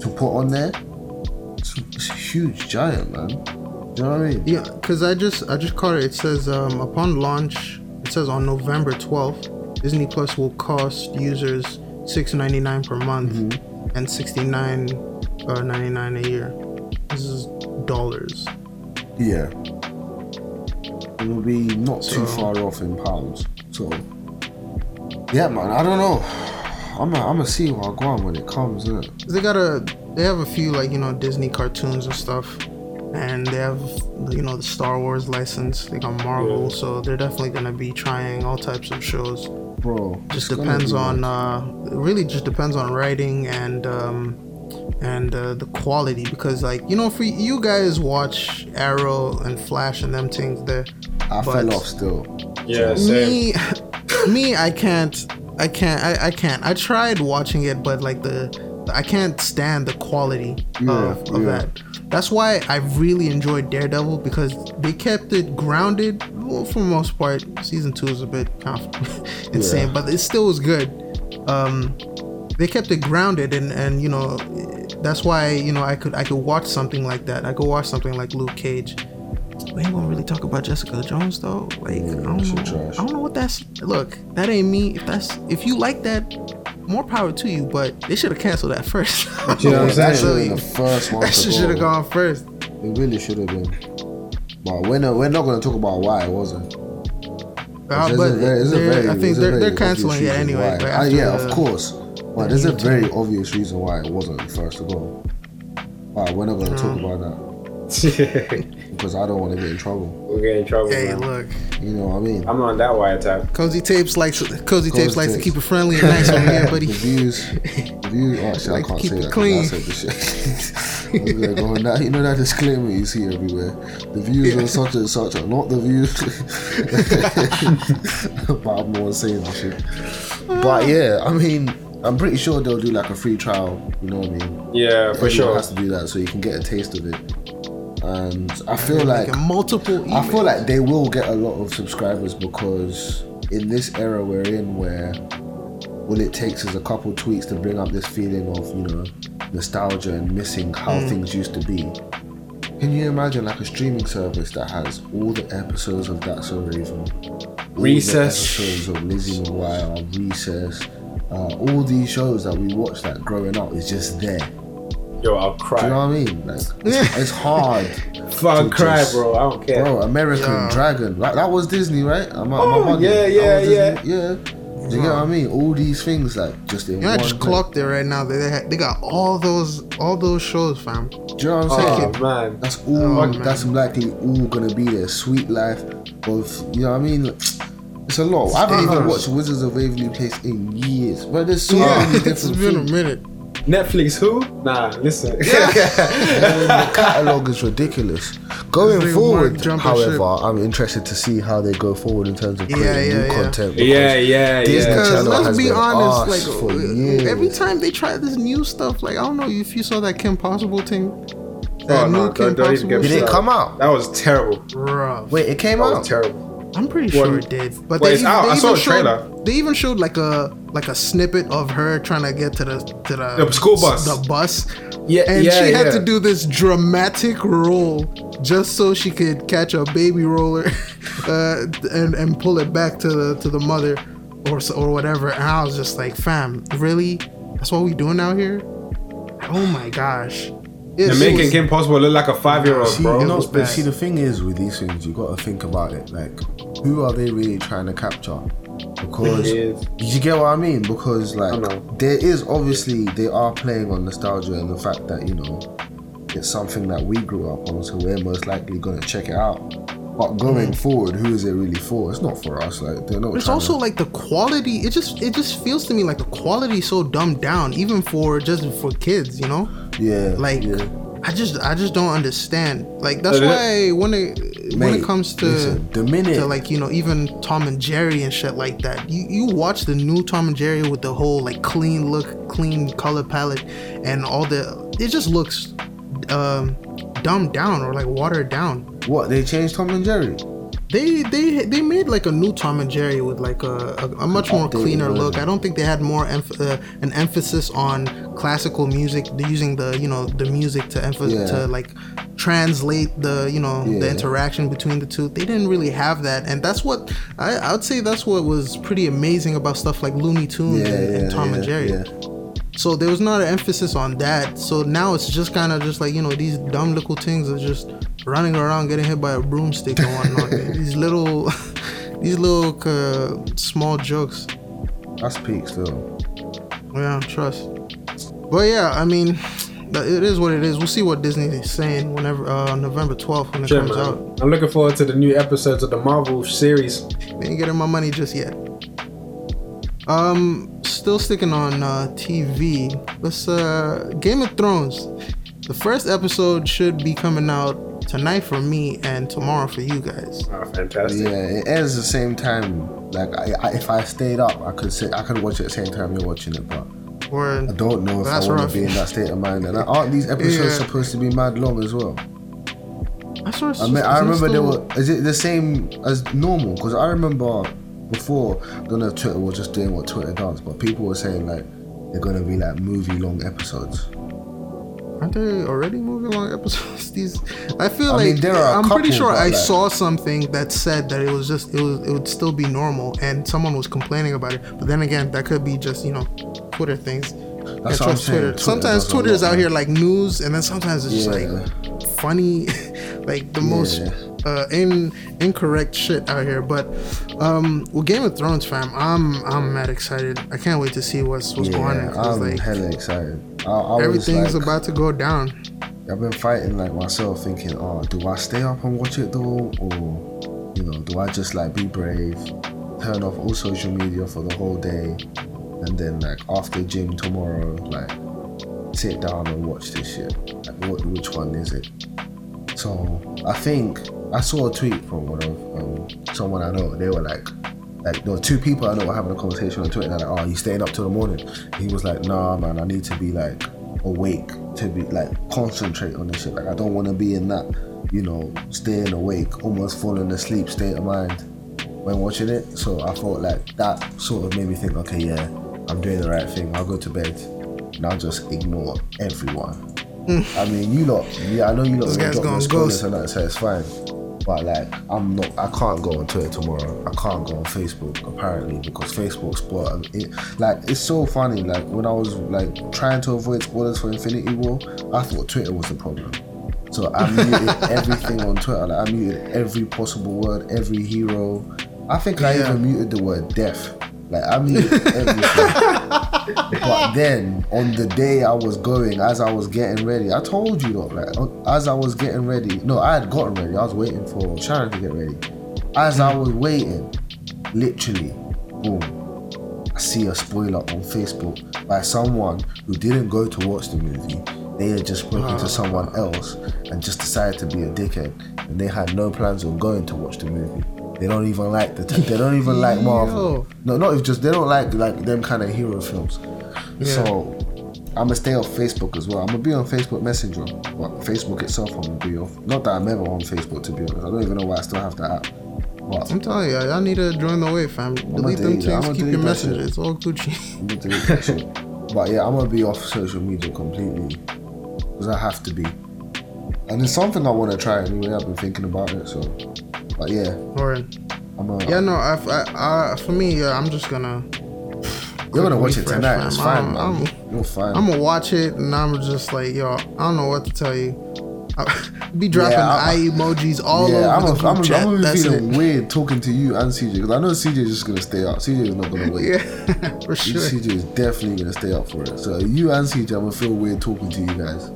to put on there, it's, it's a huge giant, man. You know what I mean? Yeah, because I just I just caught it. It says um, upon launch, it says on November 12th, Disney Plus will cost users six ninety nine per month Mm-hmm. and sixty nine uh, ninety nine a year. This is dollars. Yeah. It'll be not too far off in pounds. So, yeah, man, I don't know. I'm gonna I'm see where I go on when it comes, innit? They got a they have a few like you know Disney cartoons and stuff, and they have you know the Star Wars license. They got Marvel, Yeah. so they're definitely gonna be trying all types of shows. Bro. just depends on uh it really just depends on writing and um and uh, the quality because like you know for you guys watch arrow and flash and them things there I fell off still. Yeah, same. me (laughs) me i can't i can't I, I can't i tried watching it but like the i can't stand the quality Yeah, of, of yeah. that that's why i really enjoyed daredevil because they kept it grounded well, for the most part season two is a bit kind of (laughs) insane Yeah. but it still was good um they kept it grounded and and you know that's why you know i could i could watch something like that i could watch something like luke cage we ain't gonna really talk about Jessica Jones though. Like Yeah, I don't know. trash. I don't know what that's. Look, that ain't me. If that's if you like that, more power to you. But they should have canceled that first. (laughs) You know what I'm that saying? should have the (laughs) first one that should have gone first. It really should have been. But we're not, we're not going to talk about why it wasn't. Uh, but very- I think they're, they're canceling it anyway. like, Ah, after yeah, of course. But there's a very obvious reason why it wasn't the first to go. But we're not going to talk mm. about that (laughs) because I don't want to get in trouble. we'll get in trouble. Hey, man. look, You know what I mean? I'm on that wiretap. Cozy Tapes likes Cozy Tapes likes to keep it friendly and nice over here, buddy. (laughs) The views, the views. Oh, actually, Like I can't keep say it that. 'cause clean. I said the shit. (laughs) I was like, going, that, you know that disclaimer you see everywhere. The views on such and such are not the views. but I'm the one saying the shit. But yeah, I mean, I'm pretty sure they'll do like a free trial. You know what I mean? Yeah, for Everyone sure. has to do that so you can get a taste of it. And I feel like multiple. Emails. I feel like they will get a lot of subscribers because in this era we're in where all it takes is a couple tweets to bring up this feeling of, you know, nostalgia and missing how things used to be. Can you imagine like a streaming service that has all the episodes of That's So Raven, all Recess. the episodes of Lizzie McGuire, Recess, uh, all these shows that we watched that growing up is just there. Yo, I'll cry. Do you know what I mean? Like, it's, (laughs) it's hard. Fuck, to cry, just- bro. I don't care. Bro, American Yeah. Dragon. Like that was Disney, right? I, am I Oh, bugging? yeah, yeah, yeah. Disney? Yeah. Do you get what I mean? All these things like just in You know, I just thing. clocked it right now. They they, ha- they got all those all those shows, fam. Do you know what I'm saying? Oh, man. That's all. Oh, man. that's likely all gonna be there. Suite Life, both. You know what I mean? It's a lot. I haven't even watched Wizards of Waverly Place in years, but there's so Yeah, many it's different been a minute. Netflix who? Nah, listen. (laughs) And the catalog is ridiculous. Going forward, however. I'm interested to see how they go forward in terms of creating yeah, new yeah. content. yeah, yeah, Disney yeah. Because Channel let's has be been honest, like for uh, years. every time they try this new stuff, like I don't know if you saw that Kim Possible thing. That Oh, new no, Kim don't- don't Possible Did it come out? That was terrible. Rough. Wait, it came That out. was terrible. I'm pretty Well, sure it did. But well, they, it's even- out. they I saw even a showed, trailer. They even showed like a like a snippet of her trying to get to the to the, The school bus. The bus. Yeah, And yeah, she had yeah. to do this dramatic roll just so she could catch a baby roller (laughs) uh, and and pull it back to the to the mother or or whatever. And I was just like, fam, really? That's what we doing out here? Oh my gosh. It- They're making was- Kim Possible look like a five year old, See, bro. you know, but bad. see, the thing is with these things, you got to think about it. Like, who are they really trying to capture? Because Yes. you get what I mean. Because like, there is obviously they are playing on nostalgia and the fact that you know it's something that we grew up on, so we're most likely gonna check it out. But going forward, who is it really for? It's not for us. Like, they're not. It's also to, like the quality. It just it just feels to me like the quality is so dumbed down, even for just for kids. You know, yeah, like yeah. I just I just don't understand. Like that's Uh, why when it when it comes to listen, the minute to like you know even Tom and Jerry and shit like that. You you watch the new Tom and Jerry with the whole like clean look, clean color palette, and all the it just looks um dumbed down or like watered down. What they changed Tom and Jerry. They they they made like a new Tom and Jerry with like a, a, a much more cleaner look. I don't think they had more emph- uh, an emphasis on classical music, using the you know the music to emph- Yeah. to like translate the you know the interaction between the two. They didn't really have that, and that's what I, I would say that's what was pretty amazing about stuff like Looney Tunes Yeah, and, and yeah, Tom and yeah, Jerry. Yeah. So there was not an emphasis on that. So now it's just kind of just like you know these dumb little things are just running around getting hit by a broomstick and whatnot. (laughs) these little, (laughs) these little uh, small jokes. That's peak still. Yeah, trust. But yeah, I mean, it is what it is. We'll see what Disney is saying whenever uh, November 12th when it Shit, comes man. out. I'm looking forward to the new episodes of the Marvel series. They ain't getting my money just yet. Um, still sticking on uh, TV. Let's uh, Game of Thrones. The first episode should be coming out tonight for me and tomorrow for you guys. Oh, fantastic. Yeah, it ends the same time. Like, I, I, if I stayed up, I could sit, I could watch it at the same time you're watching it, but. Or I don't know if That's I want rough. to be in that state of mind. And aren't these episodes Yeah. supposed to be mad long as well? I, saw, I mean, I remember they were. Is it the same as normal? Because I remember before. I don't know if Twitter was just doing what Twitter does, but people were saying like they're gonna be like movie long episodes. Aren't they already movie long episodes? (laughs) These, I feel I like mean, there are I'm pretty sure I like- saw something that said that it was just it was it would still be normal, and someone was complaining about it. But then again, that could be just you know Twitter things. That's Yeah, what I'm trust. Twitter. Twitter Sometimes Twitter is out here like news, and then sometimes it's just like funny, (laughs) like the most Yeah. Uh, in incorrect shit out here. But um, with Game of Thrones, fam, I'm I'm mad excited. I can't wait to see what's what's going on. Yeah, I'm like hella excited. I, I everything's like, about to go down. I've been fighting like myself, thinking, oh, do I stay up and watch it though, or you know, do I just like be brave, turn off all social media for the whole day, and then like after gym tomorrow, like sit down and watch this shit. Like, what, which one is it? So I think I saw a tweet from one of um, someone I know. They were like, like there were two people I know were having a conversation on Twitter. They're like, "Oh, you staying up till the morning?" He was like, "Nah, man, I need to be like awake to be like concentrate on this shit. Like I don't want to be in that, you know, staying awake, almost falling asleep state of mind when watching it. So I thought like that sort of made me think, okay, yeah, I'm doing the right thing. I'll go to bed and I'll just ignore everyone. I mean, you lot, yeah, I know you lot This guy's going spoilers and that, so it's fine. But like, I'm not. I can't go on Twitter tomorrow. I can't go on Facebook apparently because Facebook spoil. It, like, it's so funny. Like when I was like trying to avoid spoilers for Infinity War, I thought Twitter was the problem. So I muted (laughs) everything on Twitter. Like I muted every possible word, every hero. I think I even muted the word death. Like I mean everything. but (laughs) then on the day I was going, as I was getting ready, I told you though, like uh, as I was getting ready. No, I had gotten ready. I was waiting for Sharon to get ready. As I was waiting, literally, boom, I see a spoiler on Facebook by someone who didn't go to watch the movie. They had just spoken to uh-huh. someone else and just decided to be a dickhead, and they had no plans on going to watch the movie. They don't even like the. T- they don't even like Marvel. No, not even just they don't like like them kind of hero films. Yeah. So I'm gonna stay off Facebook as well. I'm gonna be on Facebook Messenger, but Facebook itself I'm gonna be off. Not that I'm ever on Facebook to be honest. I don't even know why I still have that app. But I'm telling you, y'all need to join the wave, fam. Delete them delete that. things, keep your messages. It's all Gucci. I'm gonna delete that shit. But yeah, I'm gonna be off social media completely because I have to be. And it's something I want to try anyway. I've been thinking about it, so. But yeah, Alright. I'm a, Yeah, no, I, I, I, for me, yeah, I'm just gonna. (sighs) You're gonna watch it tonight. fam. It's fine, I'm- man. I'm- You're fine. I'm gonna watch it and I'm just like, yo, I don't know what to tell you. I (laughs) be dropping Yeah, eye emojis all yeah, I'm, over a, the group I'm, chat. I'm gonna be That's feeling it. weird talking to you and CJ because I know CJ is just gonna stay up. CJ is not gonna (laughs) wait. Yeah, (laughs) for sure. CJ is definitely gonna stay up for it. So you and CJ, I'm gonna feel weird talking to you guys.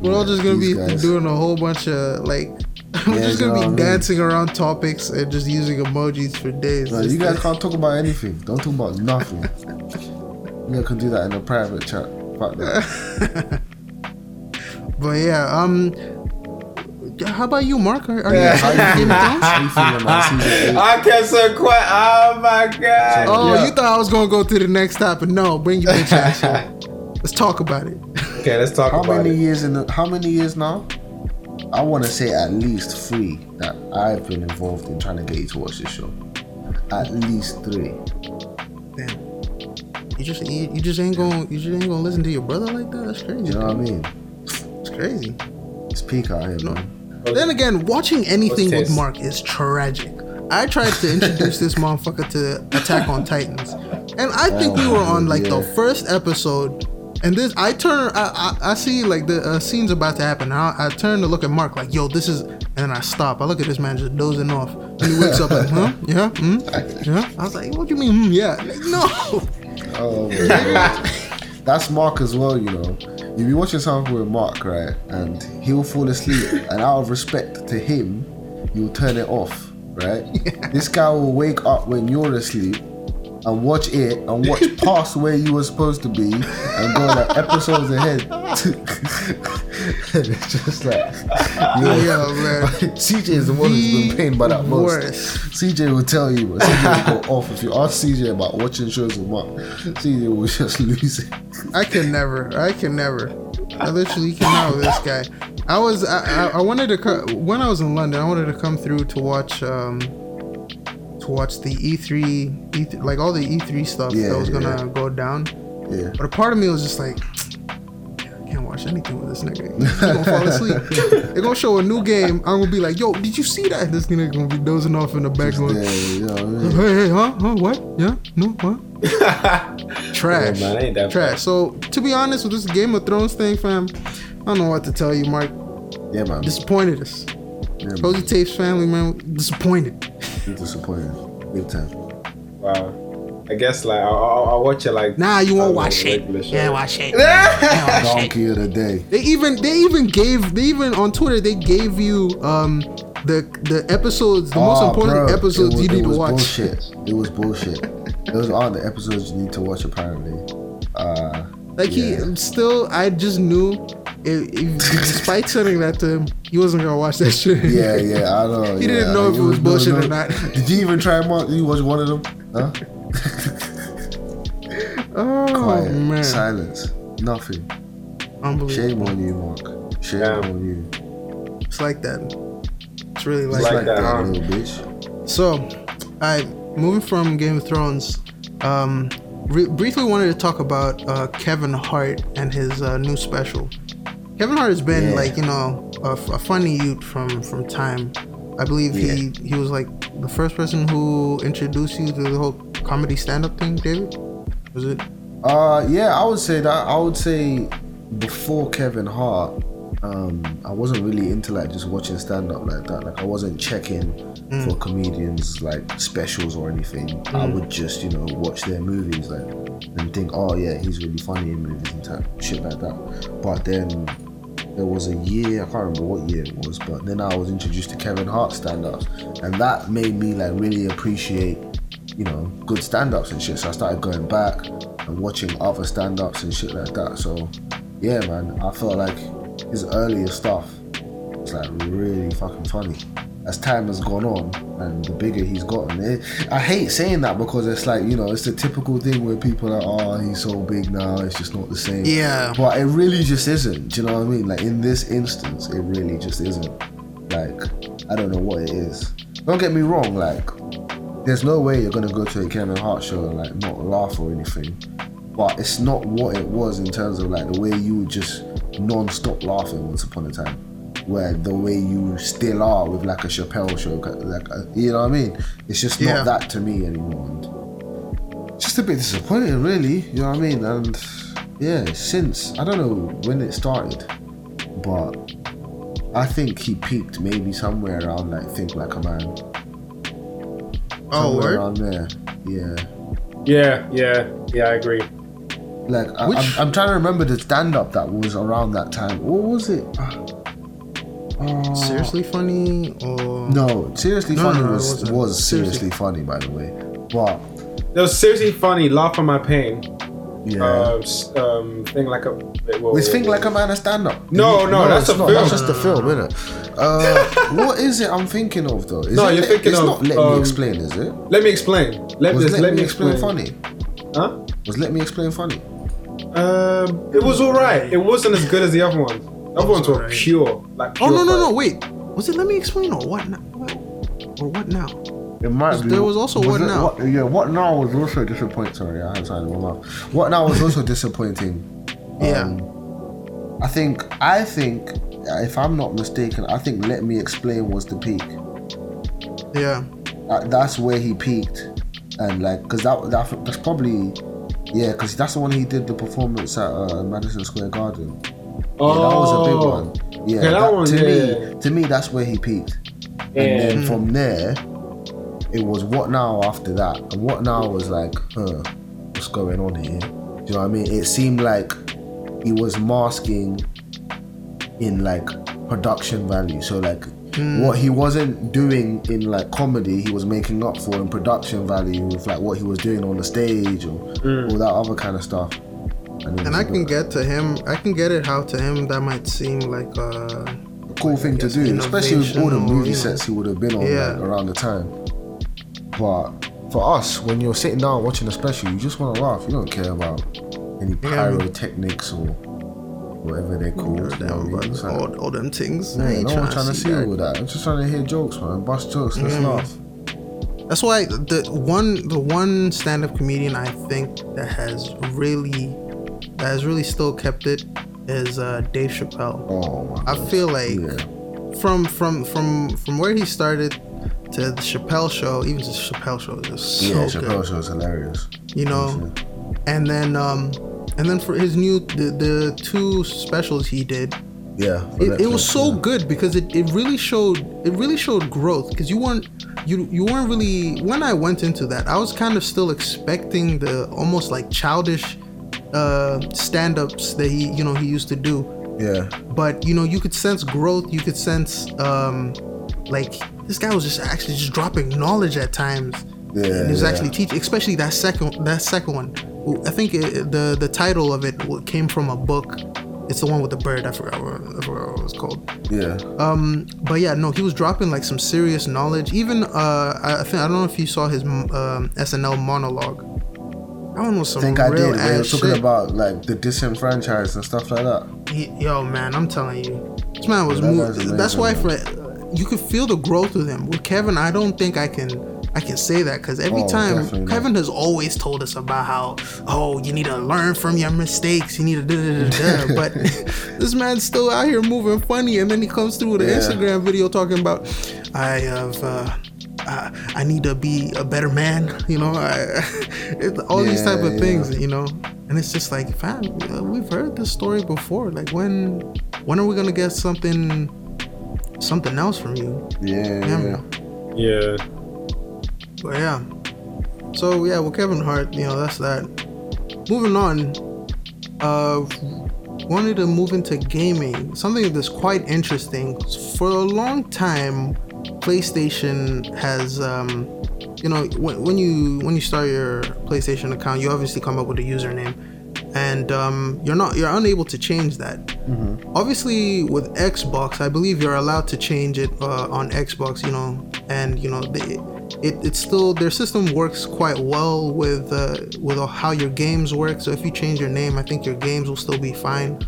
We're all just gonna be guys. doing a whole bunch of like. (laughs) We're Yeah, just you know gonna I be mean? dancing around topics and just using emojis for days. No, you guys like- (laughs) can't talk about anything. Don't talk about nothing. you guys can do that in a private chat. Fuck that. (laughs) But yeah, um, how about you, Mark? Are, are you How excited you feeling? of Thrones? How you feeling, man? CJ, I kept so quiet. Oh my god. Oh, Yeah. you thought I was gonna go to the next topic? No, bring your bitch ass. Let's talk about it. Okay, let's talk how about many it. years in the, how many years now? I want to say at least three that I've been involved in trying to get you to watch this show. At least three. Damn. You just you, you just ain't gonna you just ain't gonna listen to your brother like that. That's crazy. You know what I mean? It's crazy. It's peak out here, No. man. Then again, watching anything with? Mark is tragic. I tried to introduce this motherfucker to Attack on Titans, and I think we oh, were on like the first episode. And this, I turn, I, I, I see like the uh, scene's about to happen. I, I turn to look at Mark like, yo, this is, and then I stop. I look at this man just dozing off. And he wakes up like, (laughs) huh, yeah, mm, yeah. I was like, what do you mean, mm, yeah? Like, no. Oh. That's Mark as well, you know. If You'll be watching something with Mark, right? And he'll fall asleep, (laughs) and out of respect to him, you'll turn it off, right? (laughs) This guy will wake up when you're asleep and watch it and watch (laughs) past where you were supposed to be and go like episodes ahead. and (laughs) (laughs) it's just like, yo, Yeah, man. CJ is the one who's been pained by that most. CJ will tell you, but CJ will go off. If you ask CJ about watching shows with Mark, CJ will just lose it. I can never. I can never. I literally cannot with this guy. I was. I, I, I wanted to co- when I was in London. I wanted to come through to watch. Um, to watch the E3, E3 like all the E3 stuff Yeah, that was gonna yeah. go down. Yeah. But a part of me was just like, I can't watch anything with this nigga. He's gonna fall (laughs) asleep. They're gonna show a new game. I'm gonna be like, yo, did you see that? This nigga gonna be dozing off in the back going, Yeah, you know what I mean? hey, hey, huh? Huh? What? Yeah? No? What? (laughs) Trash. Yeah, man, ain't that Trash. So, to be honest with this Game of Thrones thing, fam, I don't know what to tell you, Mark. Yeah, man. Disappointed us. Yeah, man. Cozy Tapes family, man, disappointed. You're disappointed. Big time. Wow. I guess like I'll, I'll, I'll watch it like. Nah, you won't watch it. regular show. Yeah, watch it. (laughs) Yeah, watch it. Donkey of the day. They even they even gave they even on Twitter they gave you um the the episodes the most Oh, important bro, episodes it was, you need it to was watch. Bullshit. It was bullshit. Those aren't the episodes you need to watch, apparently. Uh, Like Yeah. he still, I just knew, if, if, despite telling that to him, he wasn't gonna watch that shit. yeah, yeah, I know. (laughs) He yeah. didn't know if it was no, bullshit or not. (laughs) Did you even try one? Did you watch one of them? Huh? (laughs) Oh Quiet. man, Silence. Nothing. unbelievable. Shame on you, Mark. Shame Yeah. on you. It's like that. It's really like, It's like that. that, huh? little bitch. So, I moving from Game of Thrones. Um, re- briefly wanted to talk about uh, Kevin Hart and his uh, new special. Kevin Hart has been Yeah. like you know a funny youth from from time. I believe he he was like the first person who introduced you to the whole comedy stand up thing. David, was it? Uh, yeah, I would say that. I would say before Kevin Hart, um, I wasn't really into like just watching stand up like that. Like I wasn't checking Mm. for comedians like specials or anything. I mm. would just you know watch their movies like and think, oh yeah, he's really funny in movies and type shit like that. But then there was a year, I can't remember what year it was, but then I was introduced to Kevin Hart stand ups, and that made me like really appreciate, you know, good stand ups and shit. So I started going back and watching other stand ups and shit like that. So yeah, man, I felt like his earlier stuff was like really fucking funny. As time has gone on and the bigger he's gotten. It, I hate saying that because it's like you know it's the typical thing where people are oh he's so big now it's just not the same. Yeah. But it really just isn't. Do you know what I mean? Like in this instance, it really just isn't. Like I don't know what it is. Don't get me wrong. Like there's no way you're gonna go to a Kevin Hart show and like not laugh or anything. But it's not what it was in terms of like the way you would just non-stop laughing once upon a time. Where the way you still are with like a Chappelle show, like uh, you know what I mean? It's just Yeah. not that to me anymore. And just a bit disappointing, really. You know what I mean? And yeah, since I don't know when it started, but I think he peaked maybe somewhere around like Think Like a Man. Oh, somewhere word? around there. Yeah. Yeah, yeah, yeah. I agree. Like I, Which- I'm, I'm trying to remember the stand-up that was around that time. What was it? Uh, Seriously funny or No, seriously No, funny no, no, was wasn't. Seriously. seriously funny by the way. But That was seriously funny. Laugh on my pain. yeah, Um, um, thing like a. Well, was Think Like a Man a stand-up? No, no, that's a not. film. That's just a film, isn't it? Uh, (laughs) what is it I'm thinking of though? Is No, it you're let- thinking it's of, not Let um, Me Explain, is it? Let me explain. Let, Was Let, let Me Explain funny? Huh? Was Let Me Explain funny? Um, it was alright. It wasn't as good as the other ones. Other ones were pure. Like Oh no no no! Wait, was it? Let me explain or what? Now? Or what now? It might be. There was also What it- Now? yeah, what now was also disappointing. Sorry, I in my mouth. What now was also disappointing. (laughs) Yeah. Um, I think. I think. If I'm not mistaken, I think Let Me Explain was the peak. Yeah. Uh, that's where he peaked, and like, cause that, that that's probably. Yeah, because that's the one he did the performance at uh, Madison Square Garden. Oh, Yeah, that was a big oh. one. Yeah, that that- one, to yeah. me, to me, that's where he peaked. Yeah. And then mm. from there, it was what now after that, and what now was like, huh, what's going on here? Do you know what I mean? It seemed like he was masking in like production value. So like. Mm. What he wasn't doing in like comedy, he was making up for in production value with like what he was doing on the stage or mm. all that other kind of stuff. And I can get to him. I can get it how to him that might seem like a cool thing to do, especially with all the or, movie sets he would have been on Yeah. like, around the time. But for us, when you're sitting down watching a special, you just want to laugh. You don't care about any pyrotechnics or whatever they're called. you know what I mean? but It's like, all, all them things. Yeah, no one's trying to see that. all that. I'm just trying to hear jokes, man. Bust jokes. Let's Yeah. laugh. That's why the one the one stand up comedian I think that has really that has really still kept it is uh, Dave Chappelle. Oh. I feel like Yeah. from from from from where he started to the Chappelle show, even the Chappelle show is just so Yeah, good. Chappelle show is hilarious. you know and then um and then for his new the, the two specials he did Yeah. it, it was so good because it, it really showed it really showed growth because you weren't you you weren't really when I went into that I was kind of still expecting the almost like childish uh stand-ups that he you know he used to do. Yeah. but you know you could sense growth. You could sense um like this guy was just actually just dropping knowledge at times. Yeah, and he was yeah. actually teaching especially that second that second one. I think it, the the title of it came from a book. It's the one with the bird. I forgot what, I forgot what it was called. Yeah. um but yeah no he was dropping like some serious knowledge. Even uh i, I think i don't know if you saw his um, snl monologue one was some I think I did. They were talking about like the disenfranchised and stuff like that. He- yo man i'm telling you this man was that moving guy's that's why for you could feel the growth of him with kevin i don't think i can i can say that because every Oh, time kevin has always told us about how oh you need to learn from your mistakes you need to da, da, da, da. but (laughs) this man's still out here moving funny and then he comes through with an Yeah. instagram video talking about i have uh I, I need to be a better man, you know. I, (laughs) it, all these type of Yeah, things, you know. And it's just like, fam, uh, we've heard this story before. Like, when, when are we gonna get something, something else from you? Yeah. Yeah. yeah. Yeah. But yeah. So yeah, with Kevin Hart, you know, that's that. Moving on, uh, wanted to move into gaming. Something that's quite interesting. For a long time, PlayStation has, um, you know, when, when you when you start your PlayStation account, you obviously come up with a username, and um, you're not you're unable to change that. Obviously, with Xbox, I believe you're allowed to change it uh, on Xbox. You know, and you know they, it it's still their system works quite well with uh, with how your games work. So if you change your name, I think your games will still be fine.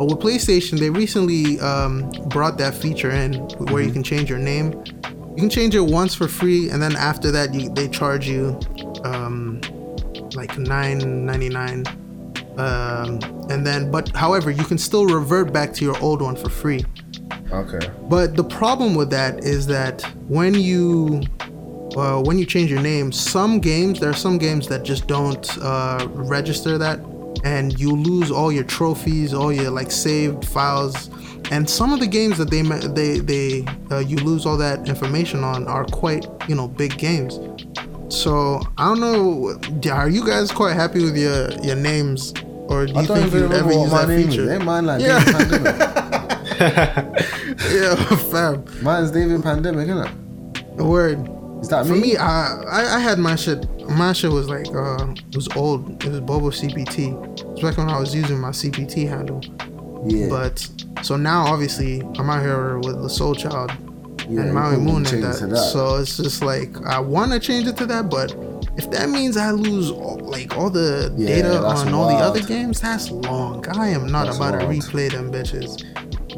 But with PlayStation, they recently um, brought that feature in where you can change your name. You can change it once for free, and then after that, you, they charge you um, like nine ninety nine. Um, and then, but however, you can still revert back to your old one for free. Okay. But the problem with that is that when you uh, when you change your name, some games there are some games that just don't uh, register that, and you lose all your trophies, all your like saved files, and some of the games that they they they uh, you lose all that information on are quite you know big games. So I don't know. Are you guys quite happy with your your names, or do you think you'd ever use that feature? Ain't mine like Yeah. (laughs) (laughs) Yeah, fam. Mine's David Pandemic, isn't it? The word. Is that For me? me, I, I I had my shit. My shit was like uh, it was old. It was Bobo CPT. It was back when I was using my CPT handle. yeah. But so now, obviously, I'm out here with the Soul Child yeah, and Maui Moon and that. So it's just like I want to change it to that, but if that means I lose all, like all the Yeah, data on all the other games, that's long. I am not That's about to replay them bitches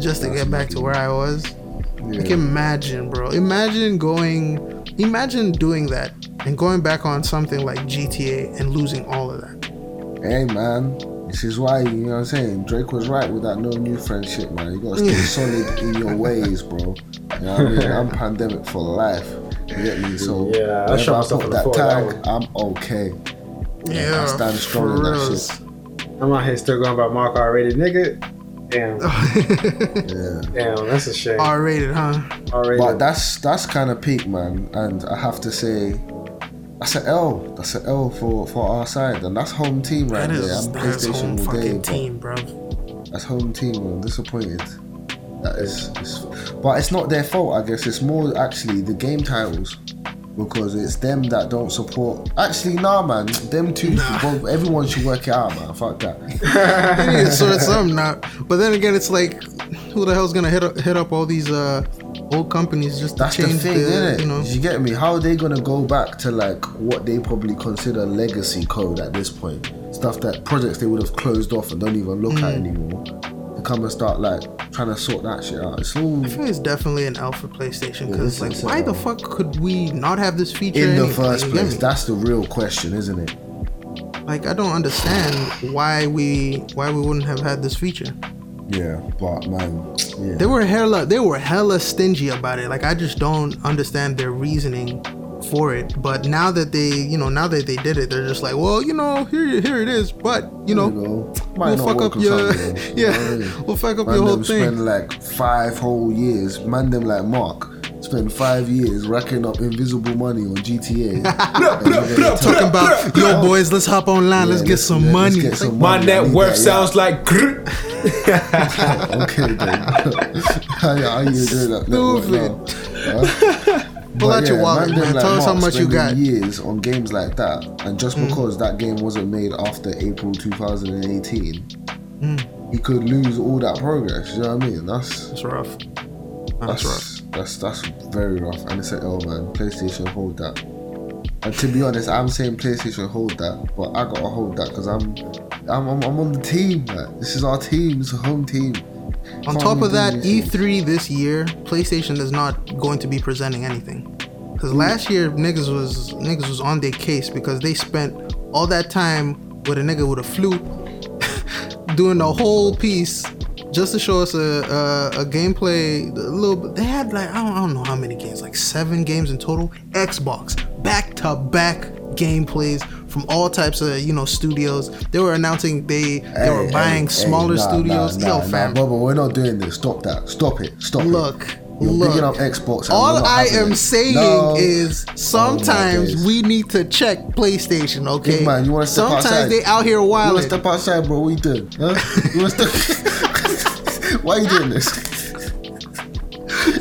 just to That's get back to where I was. yeah. Like imagine, bro. Imagine going, imagine doing that and going back on something like GTA and losing all of that. Hey man, this is why you know what I'm saying. Drake was right with that no new friendship, man. You gotta stay (laughs) solid in your ways, bro. You know what I mean? I'm pandemic for life. You get me? So Yeah, I whenever shot I myself put in that foot, that tag, I'm okay. Yeah, I stand strong in that shit. I'm out here still going about Mark already, nigga. Damn, (laughs) Yeah. damn, that's a shame. R-rated, huh? Already. But that's that's kind of peak, man. And I have to say, that's an L. That's an L for for our side, and that's home team right That there. is I'm that PlayStation home day, team, bro. That's home team. I'm disappointed. That is, it's, but it's not their fault. I guess it's more actually the game titles because it's them that don't support. Actually, nah, man. Them two. Both, (laughs) everyone should work it out, man. Fuck that. They need to sort something out. But then again, it's like, who the hell's gonna hit up, hit up all these uh old companies just to That's the change thing, the, isn't it? you know? You get me? How are they gonna go back to like what they probably consider legacy code at this point? Stuff that projects they would have closed off and don't even look Mm. at anymore. Come and start like trying to sort that shit out. It's all I think it's definitely an alpha PlayStation because like, why the fuck could we not have this feature in the first place. That's the real question, isn't it? Like I don't understand why we why we wouldn't have had this feature. Yeah, but man, yeah. They were hella they were hella stingy about it. Like I just don't understand their reasoning for it. But now that they you know now that they did it, they're just like, well, you know, here here it is. But you know, might we'll fuck up your Sunday, (laughs) you know yeah, what I mean? we'll fuck up Man your whole thing. spend like five whole years. Man, them like Mark spend five years racking up invisible money on GTA. (laughs) And you're gonna tell- Talking about yo boys, let's hop online, let's Yeah, get some yeah, money. Let's get some My money. net worth that, sounds like. grr. (laughs) okay then. how, how you doing that? network Stupid. now? Pull But out your wallet, man. Tell us how much you got. Mm. Years on games like that, and just because that game wasn't made after April 2018, Mm. he could lose all that progress. You know what I mean? That's It's rough. That's rough. that's that's that's very rough, and it's an L man. PlayStation hold that. And to be honest, I'm saying PlayStation hold that, but I gotta hold that because I'm, I'm I'm I'm on the team. Man. This is our team. It's a home team. On top of that, doing this shit. E3 this year, PlayStation is not going to be presenting anything. Cause last year niggas was niggas was on their case because they spent all that time with a nigga with a flute (laughs) doing the whole piece just to show us a, a, a gameplay a little bit. They had like I don't, I don't know how many games, like seven games in total. Xbox back to back gameplays from all types of you know studios. They were announcing they they were buying hey, smaller hey, nah, studios. Nah, Yo, nah, fam, nah, Bubba, we're not doing this. Stop that. Stop it. Stop Look, it. You're look. bigging up Xbox. All I am it. saying No. is oh sometimes days. we need to check PlayStation, okay? Big man, you wanna step sometimes outside? they out here You wanna step outside, bro? What you doing? Huh? You step? (laughs) Why you doing this?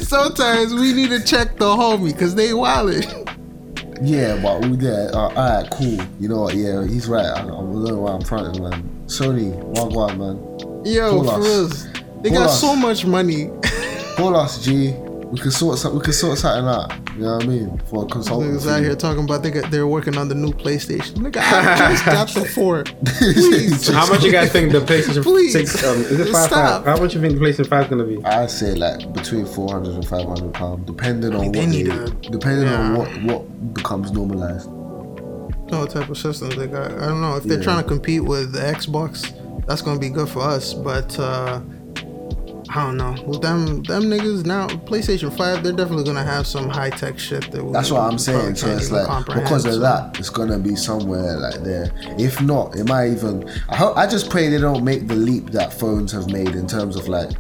Sometimes we need to check the homie because they wilding. Yeah, but we there. Uh, all right, cool. You know what? Yeah, he's right. I, I don't know why I'm fronting, man. Sony, Wagwan, man. Yo, for us. They Call got us. so much money. Call us, G. We can sort we can sort something out. You know what I mean? For a consultant. Niggas out here talking about they got, they're working on the new PlayStation. Nigga, I (laughs) just got the four. (laughs) Please. How much you guys think the PlayStation Please. 6 um, is it 5 Stop. How much you think the PlayStation 5 is gonna be? I say like between 400 and 500 pounds, depending on mean, what they need they- a- depending on what what becomes normalized. know what type of systems they got. I don't know if they're Yeah. trying to compete with the Xbox. That's gonna be good for us, but uh, I don't know. With them, them niggas now, PlayStation Five, they're definitely gonna have some high tech shit that. That's what I'm saying. So it's like because of that, it's gonna be somewhere like there. If not, it might even. I hope. I just pray they don't make the leap that phones have made in terms of like.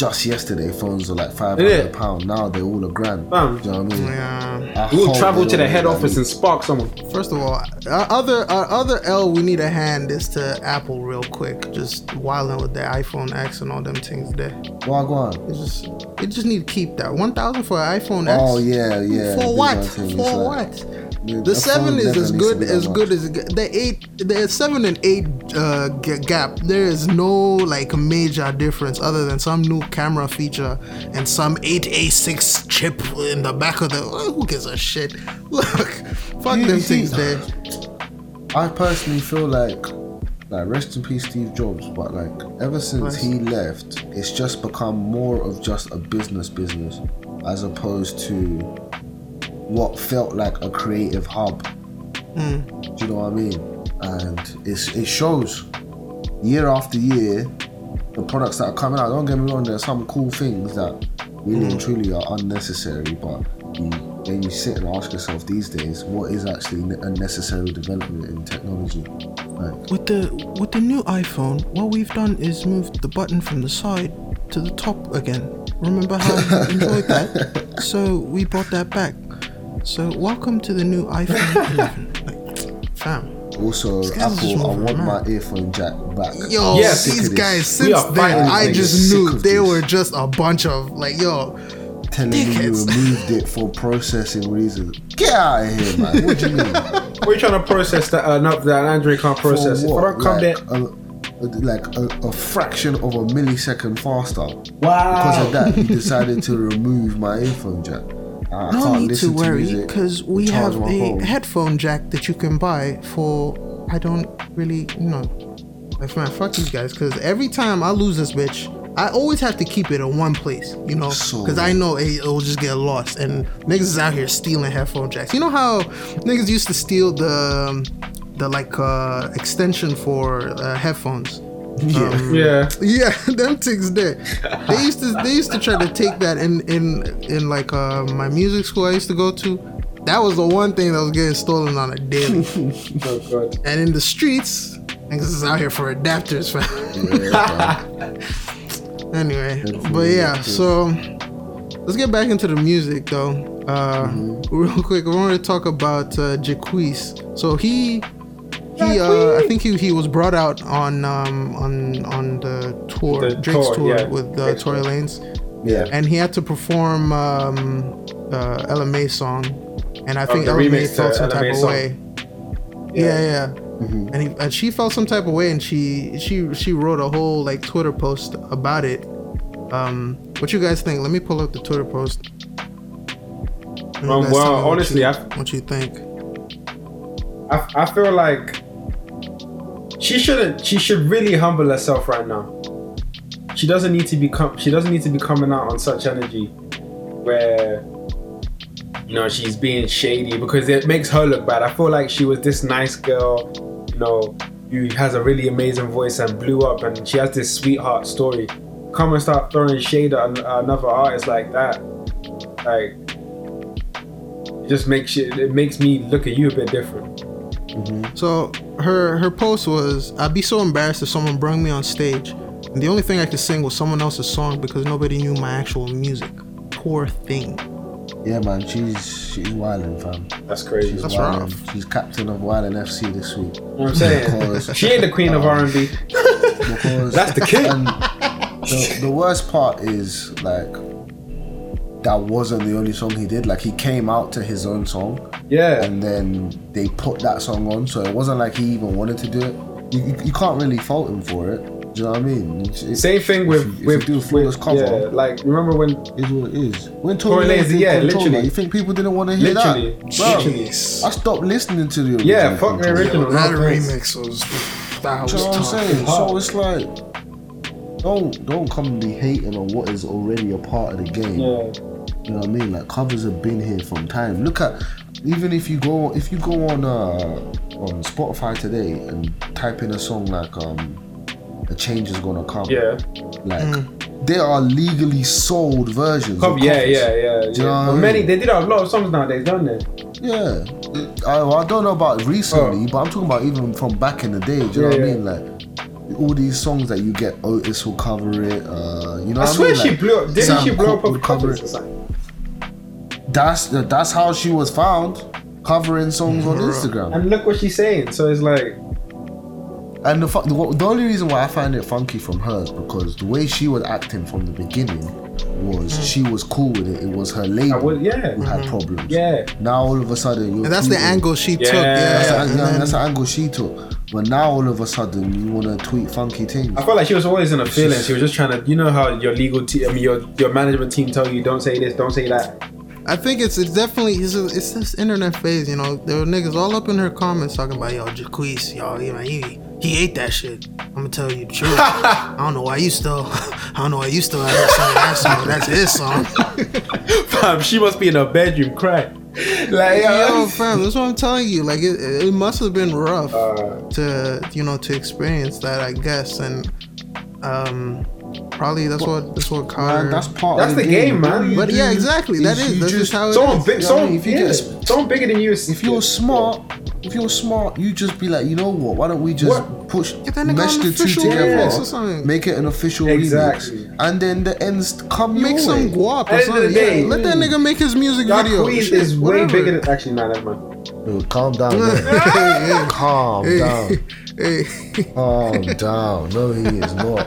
Just yesterday, phones were like five hundred pound. Now they're all a grand. Fam. Do you know what I mean? Yeah. I You will travel to the head office and spark someone. First of all, our other our other L we need a hand is to Apple real quick. Just wilding with the iPhone X and all them things there. Well, go on. It's just it just need to keep that one thousand for an iPhone X. Oh yeah, yeah. For what? man thing. It's For like- what? Dude, The seven is as good as much. good as the eight. The seven and eight uh, gap. There is no like major difference other than some new camera feature and some eight A six chip in the back of the. Who gives a shit? (laughs) Look, fuck You- them you see- things there. I personally feel like, like rest in peace, Steve Jobs. But like, ever since he left, it's just become more of just a business business, as opposed to what felt like a creative hub. Hmm. Do you know what I mean? And it's it shows year after year the products that are coming out. Don't get me wrong, there's some cool things that really Hmm. and truly are unnecessary, but you, then you sit and ask yourself these days, what is actually a necessary development in technology? Like, With the with the new iPhone, what we've done is moved the button from the side to the top again. Remember how you (laughs) enjoyed that? So we brought that back. So welcome to the new iPhone (laughs) 11. Like, fam. also, guys are just Apple, I moving want my around. earphone jack back. Yo, Yes. These guys, since then, I just knew they this. were just a bunch of like, yo, telling me you removed it for processing reasons. Get out of here, man. What do you mean? (laughs) We're trying to process that. Uh, no, that Android can't process. For If I what? don't come like, there, a, like a, a fraction of a millisecond faster. wow. Because of that, you (laughs) decided to remove my earphone jack. I, I no need to worry because we have a phone. headphone jack that you can buy for I don't really you know like man fuck these guys because every time I lose this bitch I always have to keep it in one place you know because I know it, it'll just get lost and niggas is out here stealing headphone jacks. You know how niggas used to steal the the like uh extension for uh, headphones Um, yeah. yeah, (laughs) them things there. They used to they used to try to take that in in in like uh, my music school I used to go to. That was the one thing that was getting stolen on a daily. (laughs) Oh god. and in the streets, niggas is out here for adapters, fam. Yeah, (laughs) anyway, but yeah, so let's get back into the music though. Uh, Mm-hmm. Real quick, I wanted to talk about uh, Jacquees. So he. He, uh, I think he, he was brought out on um, on on the tour, The Drake's tour, tour yeah. with uh, Tory tour. Lanez. yeah. and he had to perform um, uh, Ella Mai song, and I think the Ella Mai felt some Ella Mai type of way. Yeah, yeah. Mm-hmm. And, he, and she felt some type of way, and she she she wrote a whole like Twitter post about it. Um, what you guys think? Let me pull up the Twitter post. Um, well, tell me what honestly, you, I- what you think? I, I feel like she shouldn't. She should really humble herself right now. She doesn't need to become. She doesn't need to be coming out on such energy, where you know she's being shady because it makes her look bad. I feel like she was this nice girl, you know, who has a really amazing voice and blew up, and she has this sweetheart story. Come and start throwing shade at another artist like that, like. It just makes you, it makes me look at you a bit different. So her her post was, "I'd be so embarrassed if someone brung me on stage, and the only thing I could sing was someone else's song because nobody knew my actual music. Poor thing." Yeah, man, she's she's wilding, fam. That's crazy. She's That's wilding. rough. She's captain of Wilding FC this week. You know what I'm saying? Because- she ain't the queen of R&B. (laughs) That's the king. And the, the worst part is like that wasn't the only song he did. Like he came out to his own song, Yeah. and then they put that song on. So it wasn't like he even wanted to do it. You, you, you can't really fault him for it. Do you know what I mean? It's, it's, Same thing if with you- if with you do a flawless with- cover. Yeah, like remember when is what it is. When Tory Tory Lanez, Lanez did yeah, Controlla, literally. you think people didn't want to hear Literally. that? Bro, Literally. I stopped listening to the original. Yeah, fuck the Controlla. original. that no offense. remix was that was you know what I'm tough. saying? So it's like, don't don't come and be hating on what is already a part of the game. Yeah. You know what I mean? Like covers have been here from time. Look at even if you go if you go on uh on Spotify today and type in a song like um a change is gonna come. Yeah. Like there are legally sold versions. of Cover, yeah, yeah, yeah. Do you yeah. know what Well, I mean? many they did have a lot of songs nowadays, don't they? Yeah, I, I don't know about recently, but I'm talking about even from back in the day. Do you know Oh. Yeah, what I mean? Like all these songs that you get, Otis will cover it. Uh, you know, I what swear I mean? she Like, blew up. Didn't Sam she blow Cooke up of would cover That's that's how she was found, covering songs on Instagram. And look what she's saying. So it's like, And the, fu- the the only reason why I find it funky from her is because the way she was acting from the beginning was she was cool with it. It was her label would, yeah, who had mm-hmm. problems. yeah. Now all of a sudden, you're And that's the tweeting- angle she took. Yeah. That's, Yeah, the, and then- that's the angle she took. But now all of a sudden you want to tweet funky things. I felt like she was always in a feeling. She was just trying to, you know, how your legal team, I mean, your your management team tell you don't say this, don't say that. I think it's it's definitely it's, it's this internet phase, you know. There were niggas all up in her comments talking about yo Jacquees, yo, you know, he he ate that shit. I'm gonna tell you the truth. (laughs) I don't know why you still, (laughs) I don't know why you still out here saying that song. That's his song. (laughs) Fam, she must be in her bedroom crying. Like, Yo, fam, that's what I'm telling you. Like it, it must have been rough Uh, to you know to experience that, I guess, and um, probably that's what that's what caught her. Man, that's part That's of the, the game, man. But yeah, exactly. That is you that's just, how it someone is. big, You know someone. If you yeah, get- someone bigger than you. Is, If you're smart, if you're smart, you just be like, you know what? Why don't we just What? push, Get mesh the two together, or make it an official Exactly. remix, and then the ends come your Make way. some guap or At the end of something. day, yeah, let that nigga make his music That video. queen Shit, is way whatever. bigger than. Actually, nah, never mind. Dude, calm down, (laughs) hey, man. calm hey, down, hey, calm down. No, he is not.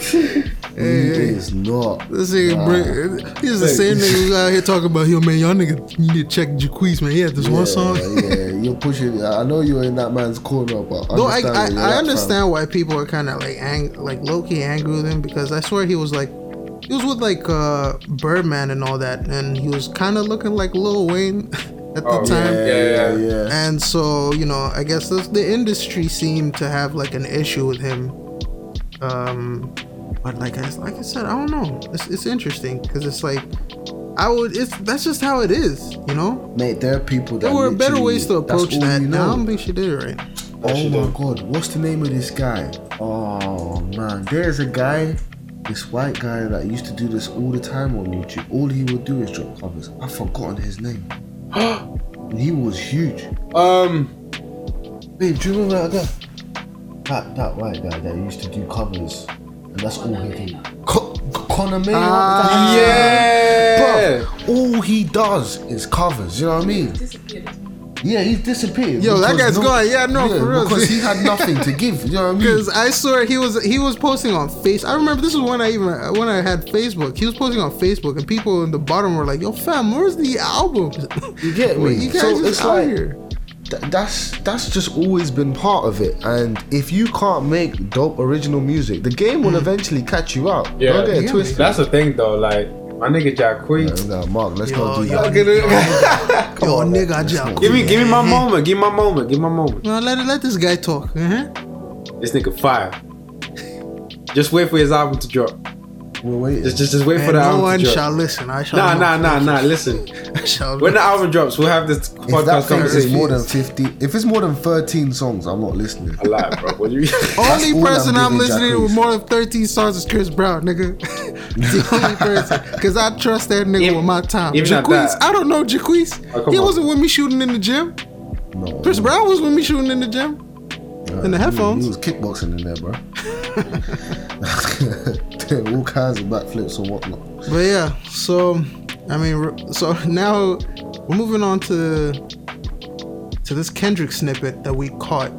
(laughs) He is not. this nigga Nah. bring. He's the same nigga who's out here talking about yo man, y'all nigga you need to check Jacquees man. He had this one song. Yeah, you're pushing. I know you're in that man's corner, but No, I understand I, I at, understand why people are kind of like ang- like low key angry with him because I swear he was like he was with like uh Birdman and all that and he was kind of looking like Lil Wayne (laughs) at the Oh, time. Yeah, Yeah, yeah. yeah. And so, you know, I guess this, the industry seemed to have like an issue with him. Um, but like I like I said, I don't know. It's, it's interesting because it's like I would. It's that's just how it is, you know. Mate, there are people that There were better ways to approach that. you and I don't think she did it right. Oh my god, what's the name of this guy? Oh man, there's a guy, this white guy that used to do this all the time on YouTube. All he would do is drop covers. I've forgotten his name. (gasps) He was huge. Um, Babe, do you remember that guy? That that white guy that used to do covers, and that's all he did. Co- Conor Maynard. Ah, yeah. Bro, all he does is covers. You know what I mean? Yeah, he's disappeared. Yo, that because guy's gone. Yeah, no, for real. Because he had nothing to give. You know what I mean? Because I swear he was he was posting on face. I remember this is when I even when I had Facebook. He was posting on Facebook, and people in the bottom were like, "Yo, fam, where's the album? You get (laughs) me? you guys So just it's out like- here." Th- that's that's just always been part of it. And if you can't make dope original music, the game will eventually catch you out. Yeah. Don't get Yeah. twisted. That's the thing, though. Like my nigga Jacquees. No, Mark, let's Yo, not do yo, that. Look at Yo, (laughs) nigga, let's Jack give me, give me my moment. Give me my moment. Give me my moment. No, let let this guy talk. Uh-huh. This nigga fire. Just wait for his album to drop. We're waiting. Just, just, just wait for And the no album one to drop. shall listen. I shall. Nah, not. nah, nah, nah. Listen, (laughs) when the album drops, we'll have this if podcast thing is conversation. more than fifty, if it's more than thirteen songs, I'm not listening. a lot, bro. What you? (laughs) Only person I'm I'm, listening to with more than 13 songs is Chris Brown, nigga. (laughs) the only person. Because I trust that nigga Even- with my time. even Jacquees, that. I don't know Jacquees. Oh, he on. wasn't with me shooting in the gym. No. Chris Brown was with me shooting in the gym. in the He- headphones. He was kickboxing in there, bro. (laughs) All kinds of backflips and whatnot. But yeah, so I mean, so (laughs) now we're moving on to to this Kendrick snippet that we caught.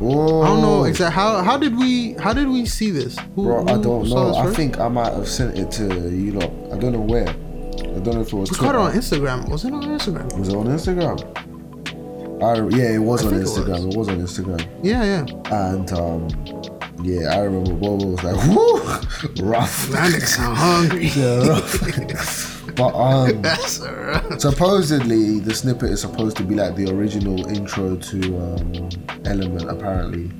Oh, I don't know exactly how how did we how did we see this? Who, Bro, I don't know. I think I might have sent it to you lot. I don't know where. I don't know if it was We caught it on Instagram. Was it on Instagram? Was it on Instagram? I, yeah, it was I on think it Instagram. It was. on Instagram. Yeah, yeah. And um, yeah, I remember Bobo was like, "Whoo, rough." That nigga sound hungry. (laughs) Yeah, rough. but um, (laughs) That's alright. supposedly the snippet is supposed to be like the original intro to um, Element, apparently.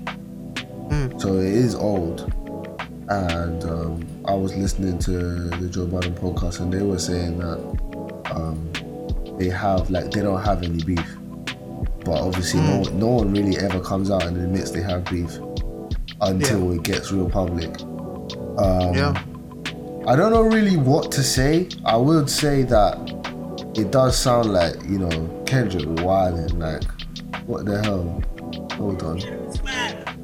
So it is old. And um, I was listening to the Joe Budden podcast, and they were saying that um, they have like they don't have any beef. But obviously, no, no one really ever comes out and admits they have beef until it gets real public. Um, Yeah. I don't know really what to say. I would say that it does sound like, you know, Kendrick wilding. Like, what the hell? Hold on.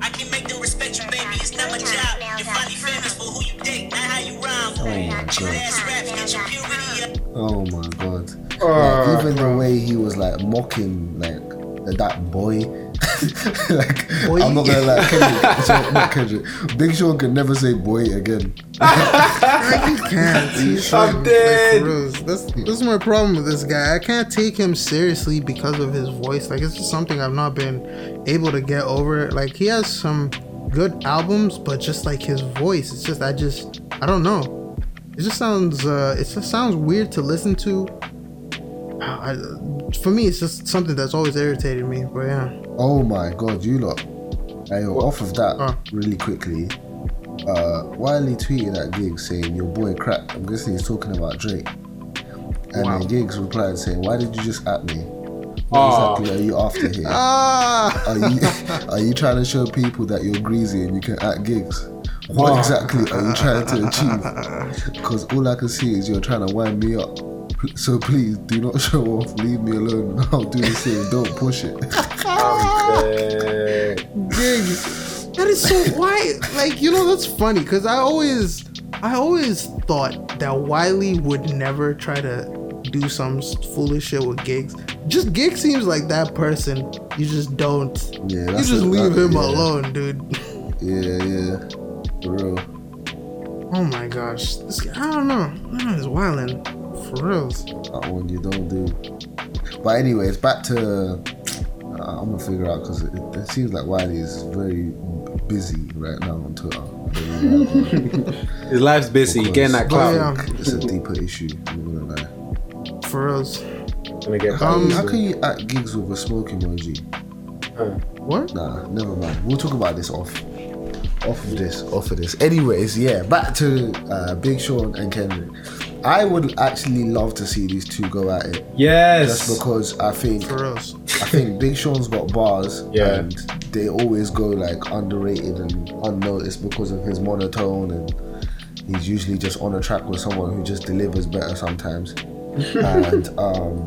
I can make them respect you, baby. It's not my job. You're finally famous for who you date, not how you rhyme. Oh my god. ass raps, get your puberty up. Oh my god. Uh, like, even the way he was like mocking like that boy. (laughs) like Boy. I'm not gonna lie, Kendrick, (laughs) sorry, not Kendrick. Big Sean can never say boy again. Like, you can't. (laughs) He's I'm like, dead. reals. That's this is my problem with this guy. I can't take him seriously because of his voice. Like it's just something I've not been able to get over. Like he has some good albums, but just like his voice, it's just I just I don't know. It just sounds uh it just sounds weird to listen to. I, for me, it's just something that's always irritated me. But yeah, Oh my god, you lot. Hey, yo, off of that, Uh. really quickly. Uh, Wiley tweeted at Giggs saying, Your boy crap. I'm guessing he's talking about Drake. And Wow. then Giggs replied saying, Why did you just at me? What Aw. exactly are you after here? (laughs) ah, Are you are you trying to show people that you're greasy and you can act Giggs? What Wow. exactly are you trying to achieve? (laughs) Because all I can see is you're trying to wind me up. So please do not (laughs) show off. Leave me alone. (laughs) I'll do the same. Don't push it. (laughs) Giggs. That is so why like you know that's funny because I always I always thought that Wiley would never try to do some foolish shit with Giggs. Just Giggs seems like that person. You just don't. Yeah, You just leave that- him yeah. alone, dude. Yeah, yeah. For real. Oh my gosh, this I don't know. I don't wilding for real. That one you don't do. But anyways, back to. Uh, I'm gonna figure out because it, it seems like Wiley is very busy right now on Twitter. I don't know why, His life's busy. He getting that But clout. yeah. It's a deeper issue. I'm gonna lie. For real. Um, How can you act Giggs with a smoke emoji? What? Nah, never mind. We'll talk about this off. Off of this, off of this. Anyways, yeah, back to uh, Big Sean and Kendrick. I would actually love to see these two go at it. Yes. Just because I think For real. I think Big Sean's got bars Yeah. and they always go like underrated and unnoticed because of his monotone and he's usually just on a track with someone who just delivers better sometimes. (laughs) and um,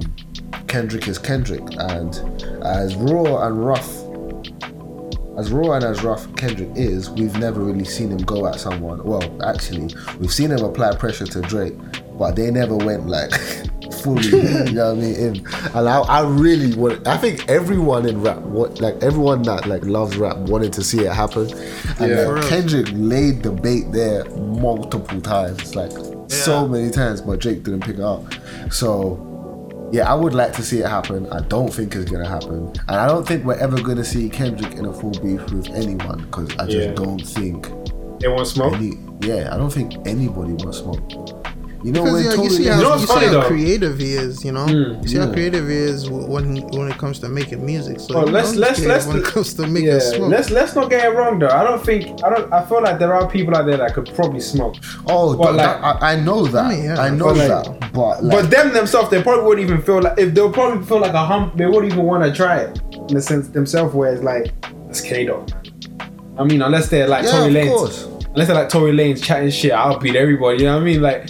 Kendrick is Kendrick and as raw and rough as raw and as rough Kendrick is, we've never really seen him go at someone. Well, actually, we've seen him apply pressure to Drake, but they never went like fully, you know what I mean? In. And I, I really want. I think everyone in rap, what like everyone that like loves rap, wanted to see it happen. And Yeah. Like. Kendrick laid the bait there multiple times, like so many times, but Drake didn't pick it up. So yeah, I would like to see it happen. I don't think it's gonna happen, and I don't think we're ever gonna see Kendrick in a full beef with anyone because I just Yeah. don't think They want smoke. any. Yeah, I don't think anybody wants smoke. You know Because when yeah, you see how, you what's see how creative he is, you know. Mm, you see how creative he is when he, when it comes to making music. So Oh, let's- let's- let's- when it comes to making Yeah, smoke. let's let's not get it wrong though. I don't think I don't. I feel like there are people out there that could probably smoke, Oh, But, but like- I, I know that. I mean, yeah, I know but, like- that. But like, but them themselves, they probably wouldn't even feel like if they'll probably feel like a hump. They wouldn't even want to try it in the sense themselves, where it's like that's K-Dot. I mean, unless they're like yeah, Tory of Lanez, course. unless they're like Tory Lanez chatting shit, I'll beat everybody. You know what I mean? Like,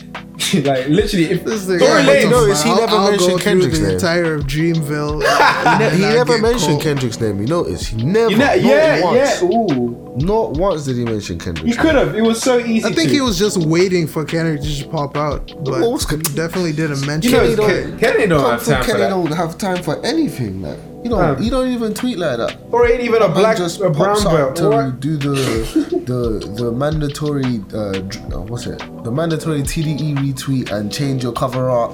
(laughs) like literally, if Tory yeah, Lanez, you is he I'll- never I'll mentioned go through Kendrick's the name? entire of Dreamville. (laughs) He, ne- he and never get mentioned cold. Kendrick's name. You notice he never. you know, not yeah, once, yeah, ooh, Not once did he mention he Kendrick's could have. It was so easy. I think to. he was just waiting for Kendrick to just pop out, but he definitely didn't mention You know, Kenny don't- Kenny don't Come have from time for Kenny that. don't have time for anything. Like You don't. Um, you don't even tweet like that. Or ain't even a Man black, just a brown pops belt. to What? do the (laughs) the the mandatory uh, uh, what's it? The mandatory TDE retweet and change your cover art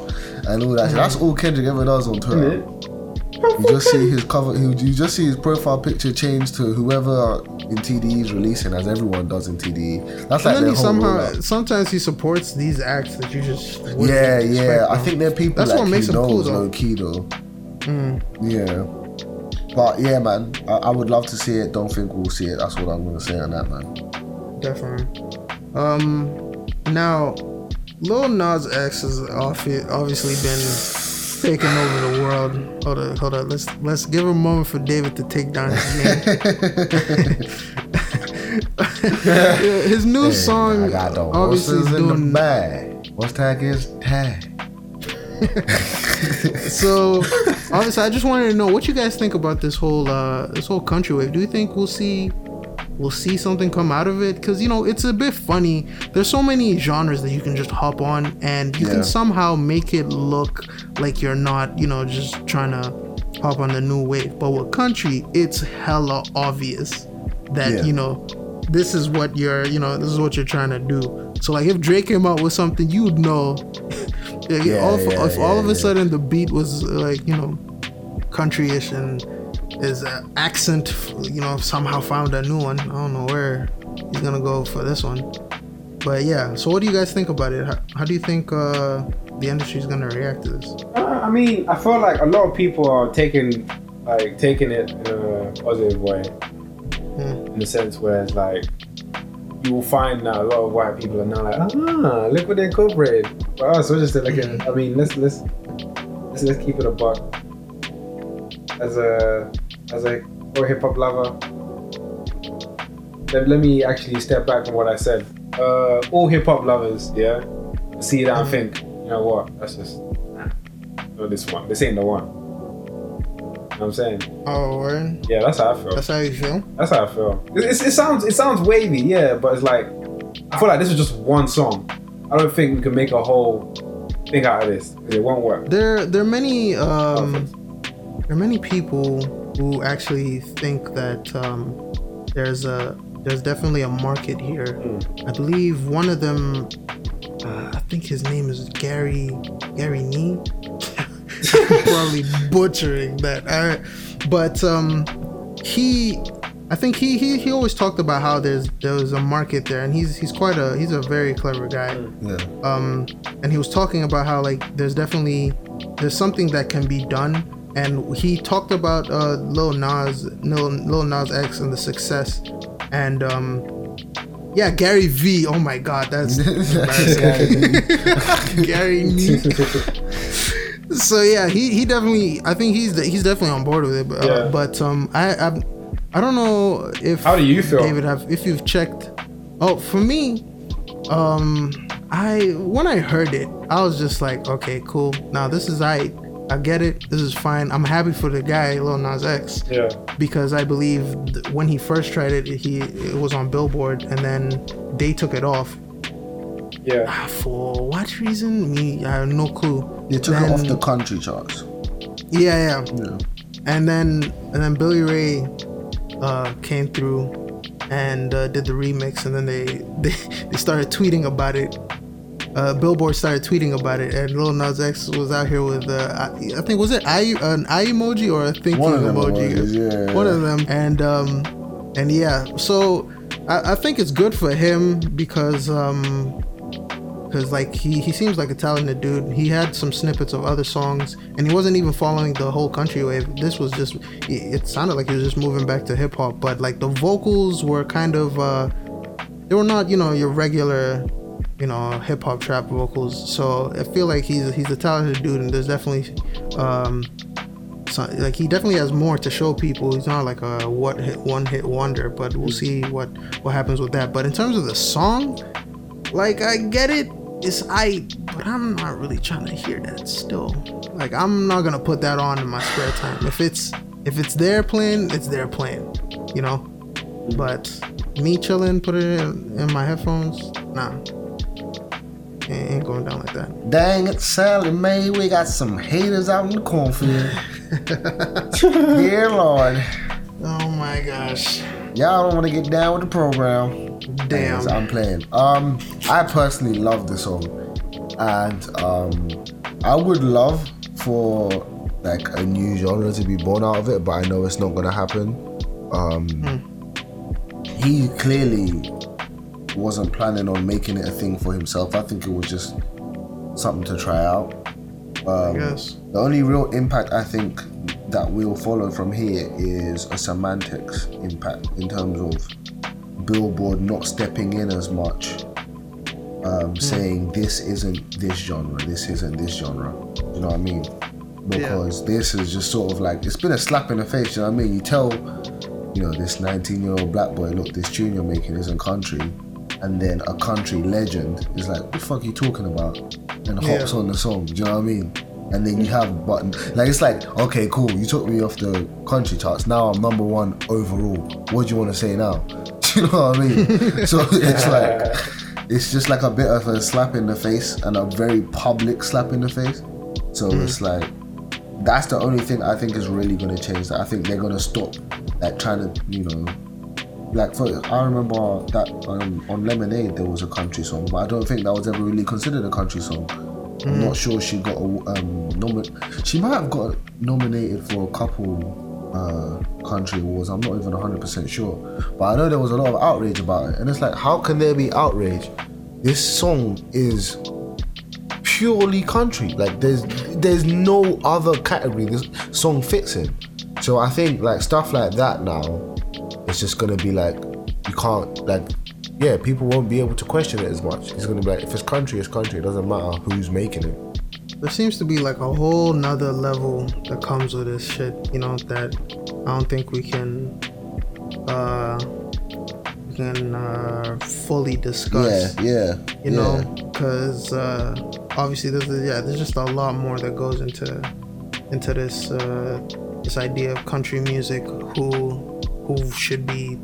and all that. shit. That's all Kendrick ever does on Twitter. You just see his cover. You you just see his profile picture change to whoever in TDE is releasing, as everyone does in TDE. That's like and then their he whole somehow rollout. sometimes he supports these acts that you just wouldn't Yeah, expect yeah. I think they're people That's like what makes he him cool, knows though. low key though. Yeah. But yeah, man, I, I would love to see it. Don't think we'll see it. That's what I'm gonna say on that, man. definitely. Um, now, Lil Nas X has obviously been taking over the world. Hold on, hold on. Let's let's give a moment for David to take down his name. (laughs) his new I song obviously is in the doing bag. What's tag is tag. so obviously i just wanted to know what you guys think about this whole uh this whole country wave do you think we'll see we'll see something come out of it because you know it's a bit funny there's so many genres that you can just hop on and you Yeah. can somehow make it look like you're not you know just trying to hop on the new wave but with country it's hella obvious that Yeah. you know this is what you're you know this is what you're trying to do so like if drake came out with something you would know (laughs) Yeah, Yeah, all, if, yeah, all of a yeah, yeah. sudden the beat was like you know country-ish and his uh, accent you know somehow found a new one i don't know where he's gonna go for this one but yeah so what do you guys think about it how, how do you think uh the is gonna react to this Uh, I mean, I feel like a lot of people are taking, like, taking it in a positive way, Hmm. in the sense where it's like you will find that a lot of white people are now like, ah, look what they incorporated. For us, we're just like, I mean, let's let's let's let's keep it a buck. As a as a or hip hop lover, let, let me actually step back from what I said. Uh, all hip hop lovers, yeah, see that and think, you know what? That's just no, this one. This ain't the one. You know what I'm saying? oh word? Yeah, that's how I feel. that's how you feel That's how I feel. It, it's- it sounds it sounds wavy, yeah, but it's like I feel like this is just one song. I don't think we can make a whole thing out of this it won't work. there there are many um there are many people who actually think that um there's a there's definitely a market here. I believe one of them uh, i think his name is gary gary nee. (laughs) Probably butchering that. But um he i think he, he he always talked about how there's there was a market there and he's he's quite a he's a very clever guy. Yeah. um and he was talking about how like there's definitely there's something that can be done and he talked about uh Lil Nas Lil, Lil Nas X and the success. And um yeah Gary Vee. Oh my god that's (laughs) Gary Vee. (laughs) (laughs) So yeah he he definitely I think he's he's definitely on board with it. But, uh, Yeah. but um I I've, I don't know if How do you feel? David have if you've checked. Oh for me um i when i heard it i was just like okay cool. Now this is i i get it this is fine i'm happy for the guy lil nas x Yeah. because i believe th- when he first tried it he it was on billboard and then they took it off Yeah. Ah, for what reason me i have no clue They took it off the country charts. yeah yeah Yeah. and then and then Billy Ray uh, came through and uh, did the remix, and then they (laughs) they, they started tweeting about it. Uh, Billboard started tweeting about it, and Lil Nas X was out here with uh, I, I think was it eye, an eye emoji or a thinking One of them emoji, emojis, yeah, one of them, and um, and yeah, so I, I think it's good for him because um, because like he he seems like a talented dude. He had some snippets of other songs, and he wasn't even following the whole country wave. This was just it it sounded like he was just moving back to hip hop, but like the vocals were kind of uh, they were not you know your regular you know hip hop trap vocals. So I feel like he's he's a talented dude, and there's definitely um like he definitely has more to show people. He's not like a what hit one hit wonder, but we'll see what what happens with that. But in terms of the song, like I get it, it's I, but I'm not really trying to hear that still. Like I'm not gonna put that on in my spare time. If it's if it's their playing, it's their playing, you know. But me chilling, put it in, in my headphones, nah. It ain't going down like that. Dang it, Sally Mae, we got some haters out in the cornfield. (laughs) Dear Lord. Oh my gosh. Y'all don't want to get down with the program. Damn. I'm playing. Um, I personally love the song, and um, I would love for like a new genre to be born out of it, but I know it's not gonna happen. Um, he clearly wasn't planning on making it a thing for himself. I think it was just something to try out. Um, Yes. The only real impact I think that will follow from here is a semantics impact in terms of Billboard not stepping in as much, um, saying this isn't this genre, this isn't this genre. You know what I mean? Because this is just sort of like it's been a slap in the face. You know what I mean? You tell, you know, this 19-year-old black boy, look, this tune you're making isn't country, and then a country legend is like, what the fuck are you talking about? And hops Yeah. on the song. Do you know what I mean? And then you have button like it's like okay cool you took me off the country charts now I'm number one overall what do you want to say now (laughs) do you know what I mean (laughs) so it's like it's just like a bit of a slap in the face and a very public slap in the face so hmm. it's like that's the only thing I think is really going to change that I think they're going to stop like trying to you know like for I remember that um, on Lemonade there was a country song, but I don't think that was ever really considered a country song. I'm not sure she got a um, nomi- She might have got nominated for a couple uh, country awards. I'm not even 100 percent sure, but I know there was a lot of outrage about it, and it's like, how can there be outrage? This song is purely country. Like there's there's no other category this song fits in. So I think like stuff like that now, it's just gonna be like you can't like yeah, people won't be able to question it as much. It's gonna be like if it's country, it's country. It doesn't matter who's making it. There seems to be like a whole nother level that comes with this shit, you know, that I don't think we can uh we can uh fully discuss. Yeah, yeah. you yeah. know because uh, obviously there's yeah there's just a lot more that goes into into this uh, this idea of country music who who should be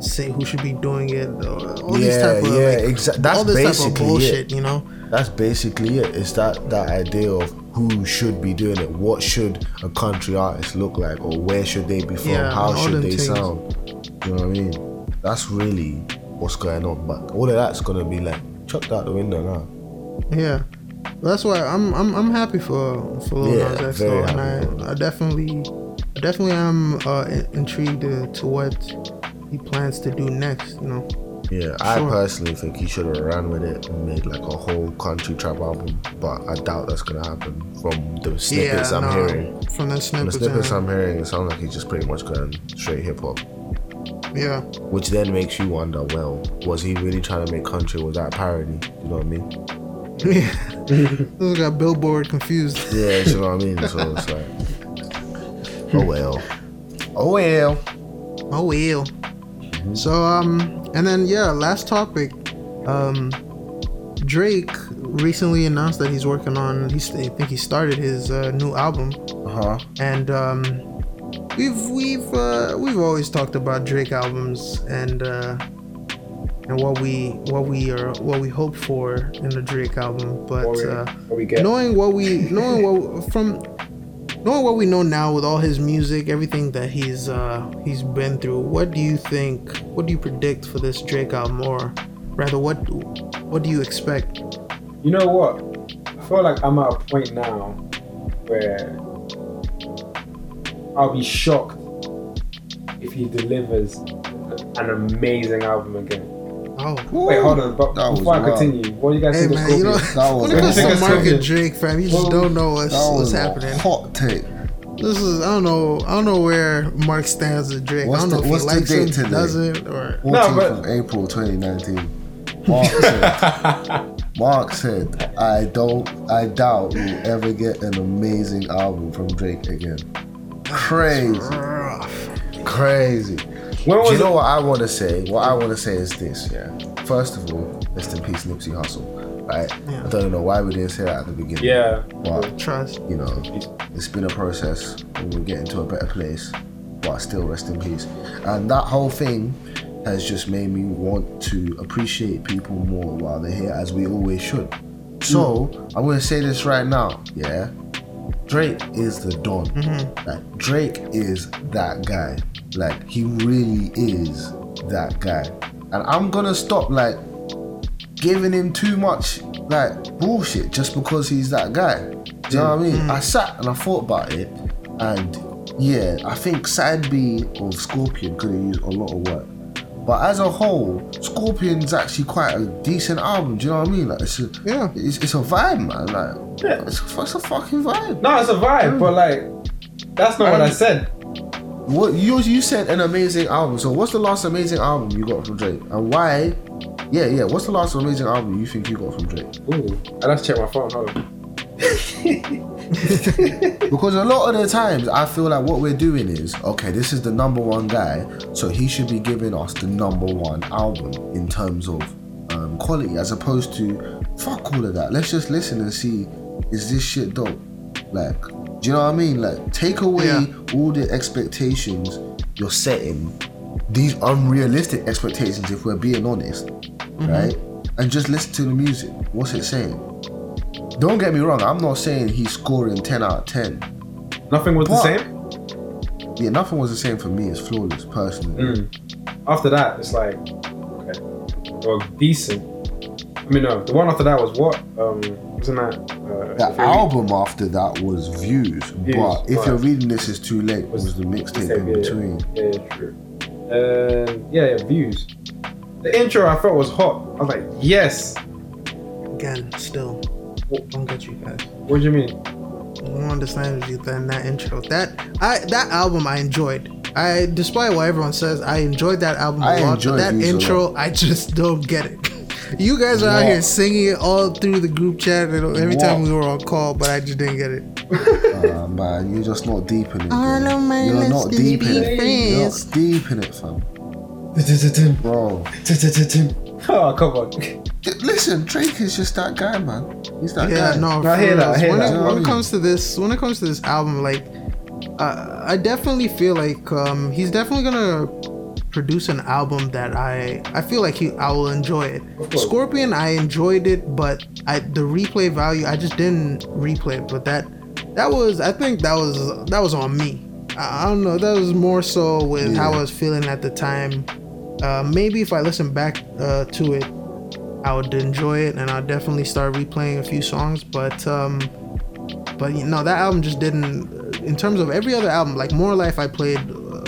say who should be doing it all these Yeah, type of yeah, like, exa- that's all this type of basically it. bullshit you know That's basically it. It's that that idea of who should be doing it. What should a country artist look like, or where should they be from? Yeah, How should they things. sound? You know what I mean? That's really what's going on. But all of that's gonna be like chucked out the window now. yeah that's why I'm I'm I'm happy for for Lil Yeah, Nas X though, and I, I definitely definitely am uh, intrigued to, to what he plans to do next you know Yeah, I Sure. personally think he should have ran with it and made like a whole country trap album. But I doubt that's gonna happen from the snippets I'm nah, hearing. from the From the snippets, snippets. I'm hearing, it sounds like he's just pretty much going straight hip hop. yeah Which then makes you wonder, well, was he really trying to make country? Was that parody? You know what I mean? Yeah. (laughs) this got Billboard confused. Yeah, you know what I mean? So it's like, oh well. Oh well. Oh well. So um, and then yeah, last topic. Um, Drake recently announced that he's working on. He's I think he started his uh, new album, Uh huh. and um, we've we've uh, we've always talked about Drake albums and uh, and what we what we are what we hope for in the Drake album, but. What we, Uh, what we get. knowing what we knowing what from knowing what we know now with all his music everything that he's uh he's been through what do you think what do you predict for this drake album or rather what what do you expect You know what? I feel like I'm at a point now where I'll be shocked if he delivers an amazing album again. Oh Wait, hold on. But That was before I wild. continue, what do you guys hey think of man you know Scorpion? That was when it comes wild. to market Scorpion. drake fam you just Well, don't know what's, That what's was a happening hot take. this is i don't know i don't know where mark stands with drake What's i don't know if what's he likes date him today? doesn't or 14th but- of April 2019. Mark said, (laughs) Mark said, I don't, I doubt we'll ever get an amazing album from Drake again. Crazy, crazy. When Do you know it? what I want to say? What I want to say is this, yeah. First of all, rest in peace, Nipsey Hussle. Right? Yeah. I don't know why we didn't say that at the beginning. Yeah. But trust you know, it's been a process and we're getting to a better place, but still rest in peace. And that whole thing has just made me want to appreciate people more while they're here, as we always should. So I'm gonna say this right now, yeah. Drake is the Don. Mm-hmm. Like Drake is that guy. Like he really is that guy. And I'm gonna stop like giving him too much like bullshit just because he's that guy. Do you know what I mean? Mm-hmm. I sat and I thought about it, and yeah, I think side B of Scorpion could have used a lot of work. But as a whole, Scorpion's actually quite a decent album. Do you know what I mean? Like it's a, Yeah. it's, it's a vibe, man. Like Yeah. it's, it's a fucking vibe. No, it's a vibe, but like, that's not what I said. What you you said an amazing album. So what's the last amazing album you got from Drake, and why? Yeah, yeah. What's the last amazing album you think you got from Drake? Ooh, I let's check my phone. Hold on. (laughs) Because a lot of the times I feel like what we're doing is okay, this is the number one guy, so he should be giving us the number one album in terms of um, quality, as opposed to fuck all of that. Let's just listen and see is this shit dope? Like, do you know what I mean? Like, take away Yeah. all the expectations you're setting, these unrealistic expectations, if we're being honest, right? And just listen to the music. What's it saying? Don't get me wrong, I'm not saying he's scoring 10 out of 10. Nothing was the same. Yeah, nothing was the same for me. It's flawless, personally. After that, it's like, okay, well, decent. I mean, no, the one after that was what? Um, wasn't that? Uh, The if you're album after that was Views, Views, but if right. you're reading this is too late, it was, the reading- mixtape in yeah, between. Yeah, yeah, true. Um, yeah, yeah, views. The intro I felt was hot. I was like, yes. Again, still, don't get you guys. What do you mean? I don't understand you than that intro. That I that album I enjoyed. I despite what everyone says, I enjoyed that album a I lot. enjoyed But that Views a intro, I just (laughs) don't get it. You guys are out here singing it all through the group chat and every time we were on call, but I just didn't get it. Ah man, you're just not deep in it. All of my You're not deep in be it. You're not deep in it, fam. (laughs) Bro, Oh, (laughs) come on. D- listen, Drake is just that guy, man. He's that Yeah, guy. no. No, I hear that, I hear when that. It, You when I it comes to this, when it comes to this album, like, uh, I definitely feel like um, he's definitely gonna produce an album that I I feel like he I will enjoy it. Scorpion, I enjoyed it, but I the replay value I just didn't replay it. But that that was I think that was that was on me. I, I don't know. That was more so with how I was feeling at the time. Uh, maybe if I listen back uh, to it, I would enjoy it, and I'll definitely start replaying a few songs. But um, but you know that album just didn't. In terms of every other album, like More Life, I played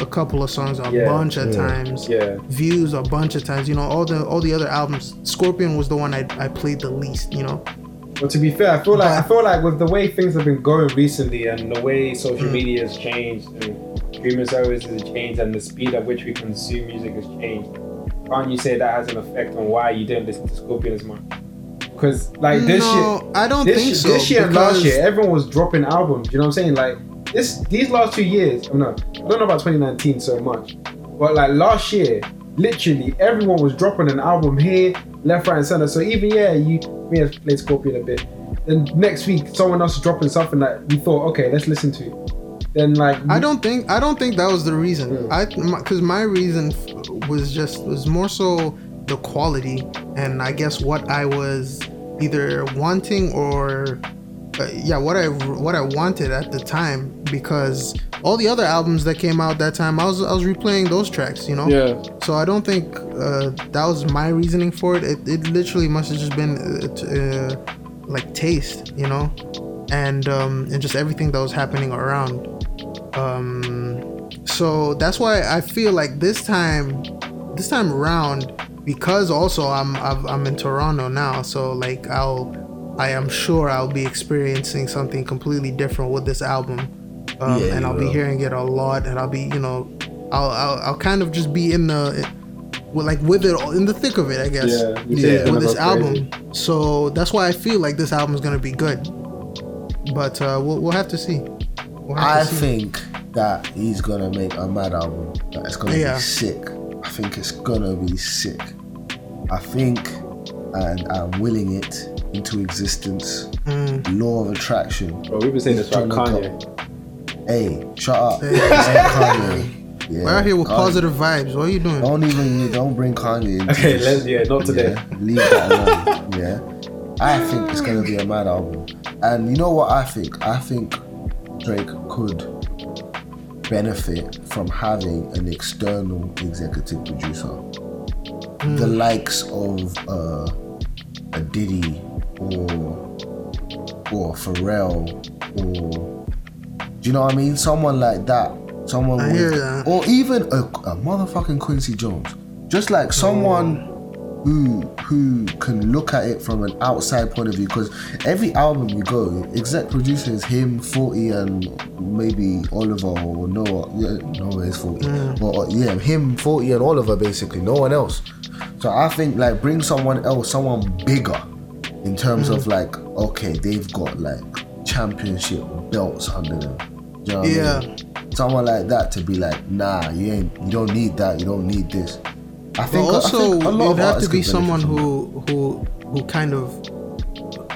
a couple of songs a Yeah. bunch of times. Yeah. Views a bunch of times. You know all the all the other albums. Scorpion was the one I, I played the least. You know. Well, to be fair, I feel like I feel like with the way things have been going recently and the way social Mm. media has changed and streaming services has changed and the speed at which we consume music has changed, can't you say that has an effect on why you didn't listen to Scorpion as much? Because like this no, year, I don't this, think so. this year and last year, everyone was dropping albums. You know what I'm saying? Like this, these last two years. Oh, I'm. I don't know about 2019 so much, but like last year, literally everyone was dropping an album here, left, right, and center. So even yeah, you may have played Scorpion a bit. Then next week, someone else is dropping something that we thought, okay, let's listen to. Then like I don't think I don't think that was the reason. I because my reason was just was more so the quality and I guess what I was either wanting or uh, yeah what I what I wanted at the time because all the other albums that came out that time I was I was replaying those tracks you know? Yeah. so I don't think uh, that was my reasoning for it. It, it literally must have just been uh, uh, like taste you know? And um, and just everything that was happening around um so that's why i feel like this time this time around because also i'm I've, i'm in toronto now so like i'll i am sure i'll be experiencing something completely different with this album. Um, Yeah, and i'll be hearing it a lot and i'll be you know i'll i'll, I'll kind of just be in the with like with it in the thick of it i guess. Yeah, Yeah. say it's gonna with this go crazy. album. So that's why i feel like this album is gonna be good. But uh we'll, we'll have to see we'll I to see. think that he's gonna make a mad album. That it's gonna Yeah. be sick. I think it's gonna be sick. I think, and I'm willing it into existence. Mm. Law of attraction. Bro, we've been saying this about Gonna Kanye. Hey, shut up. Hey. This Kanye. Yeah, We're out here with Kanye. positive vibes. What are you doing? Don't even don't bring Kanye into Okay, this. let's yeah, not today. Yeah, leave that alone. yeah. I think it's gonna be a mad album. And you know what I think? I think Drake could benefit from having an external executive producer. The likes of uh, a Diddy or or Pharrell or do you know what I mean? Someone like that. Someone with, that. or even a, a motherfucking Quincy Jones. Just like someone who who can look at it from an outside point of view because every album you go exec producer is him 40 and maybe oliver or noah yeah noah is 40 or or, uh, yeah him 40 and oliver basically no one else so i think like bring someone else someone bigger in terms of mm. like okay they've got like championship belts under them you know what I Yeah. mean? someone like that to be like nah you ain't you don't need that you don't need this I But think, I also, think it of would have to be someone who who who kind of,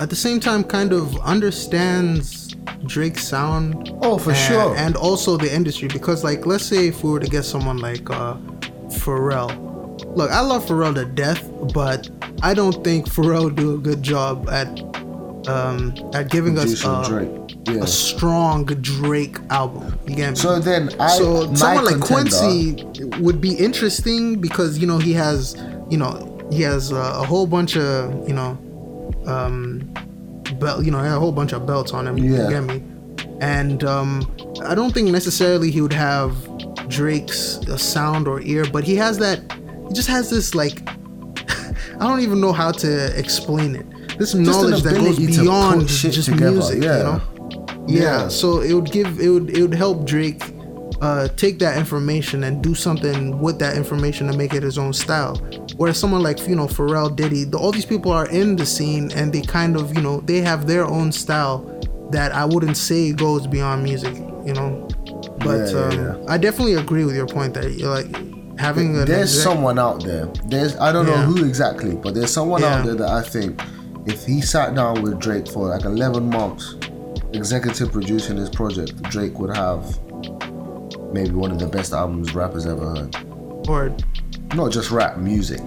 at the same time, kind of understands Drake's sound. Oh, for and, sure. And also the industry, because like, let's say if we were to get someone like uh, Pharrell. Look, I love Pharrell to death, but I don't think Pharrell would do a good job at um, at giving us Producing uh, Drake. Yeah. a strong Drake album. You get me? So then, I so someone like Quincy would be interesting because you know he has you know he has uh, a whole bunch of you know um belt you know a whole bunch of belts on him Yeah. you get me and um I don't think necessarily he would have Drake's uh, sound or ear but he has that he just has this like (laughs) I don't even know how to explain it this an knowledge that goes ability to put beyond just together, music yeah. you know yeah. Yeah. so it would give it would it would help Drake uh, take that information and do something with that information to make it his own style. Whereas someone like you know Pharrell, Diddy, the, all these people are in the scene and they kind of you know they have their own style that I wouldn't say goes beyond music, you know. But Yeah, um, yeah. I definitely agree with your point that you're like having there's someone out there. There's I don't know who exactly, but there's someone out there that I think if he sat down with Drake for like 11 months, executive producing this project, Drake would have maybe one of the best albums rappers ever heard. or Not just rap music.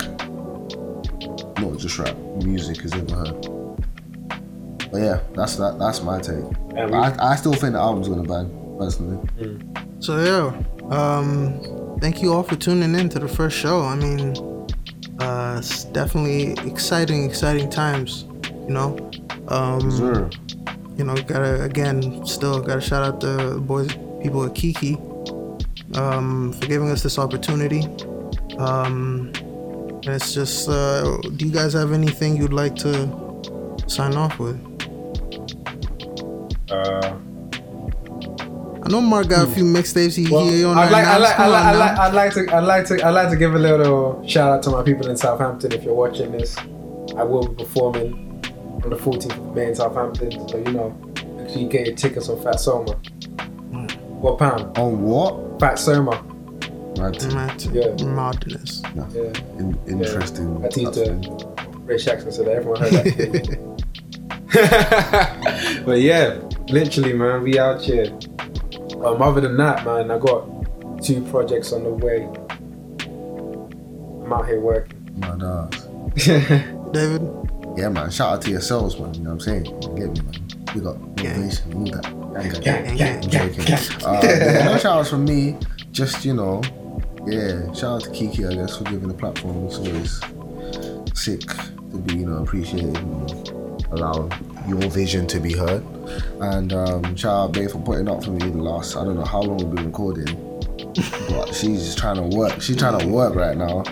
Not just rap music has ever heard. But yeah, that's that. That's my take. And But we- I, I still think the album's gonna bang personally. So yeah, um, thank you all for tuning in to the first show. I mean, uh, it's definitely exciting, exciting times. You know, um, Sure. You know, gotta again, still gotta shout out the boys, people at Kiki, um, for giving us this opportunity. Um, and it's just, uh, do you guys have anything you'd like to sign off with? Uh, I know Mark got a few mixtapes. He, well, he on I'd like. I'd like, I'd like, I'd like. I'd like to, I'd like to, I'd like to give a little shout out to my people in Southampton. If you're watching this, I will be performing on the 14th of May in Southampton. So you know, make sure you get your tickets on Fatsoma. What pound? On what? Fatsoma. Right. Matt, Yeah. Madness. Yeah. In, interesting. I teach the Ray Jackson so that everyone heard that. (laughs) but yeah, literally, man, we out here. Um, other than that, man, I got two projects on the way. I'm out here working. My dogs. (laughs) David. Yeah, man. Shout out to yourselves, man. You know what I'm saying? You get me, man. We got motivation, all that. I'm gang, joking. gang. Uh, yeah, no shout outs from me. Just, you know, yeah. Shout out to Kiki, I guess, for giving the platform. It's always sick to be, you know, appreciated and allow your vision to be heard. And um, shout out Babe for putting up for me the last, I don't know how long we've been recording. But she's just trying to work. She's trying to work right now.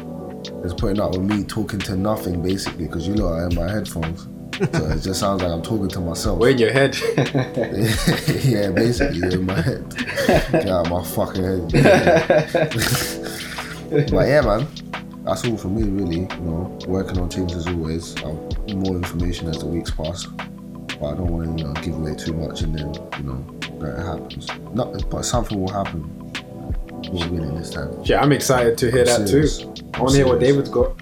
It's putting up with me talking to nothing basically because you know I have my headphones. So it just sounds like I'm talking to myself. We're in your head. (laughs) yeah, basically in my head. Get out of my fucking head. (laughs) but yeah, man, that's all for me, really. You know, working on things as always. I'll more information as the weeks pass, but I don't want to, you know, give away too much and then, you know, that it happens. Not, but something will happen. Winning this time. yeah, I'm excited to hear I'm that serious. too. I want to hear what serious. David's got.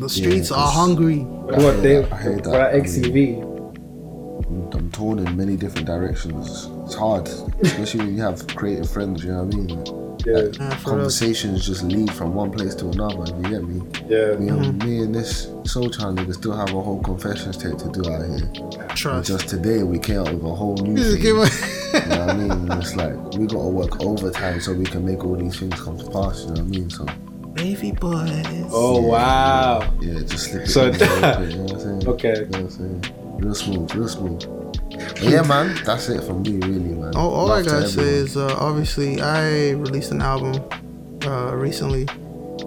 The streets Yeah, are it's- hungry. What I about hear Dave? that, I hear What that. about I mean- XCV? I'm torn in many different directions. It's hard, especially when you have creative friends. You know what I mean? Yeah, Like, Yeah, for real. conversations just lead from one place to another. You get me? yeah. Me, and Mm-hmm. me and this Soülchyld nigga still have a whole confessions tape to do out here. And Trust. just today we came up with a whole new Just thing. give You a- know what I mean? It's like we gotta work overtime so we can make all these things come to pass. You know what I mean? So Baby boys. Oh wow. yeah, just slip it So- in. (laughs) real you know what I'm saying? Okay. You know what I'm saying? Real smooth, real smooth. But yeah, man, that's it for me, really, man. All, all Love I gotta say is, uh, obviously, I released an album uh, recently.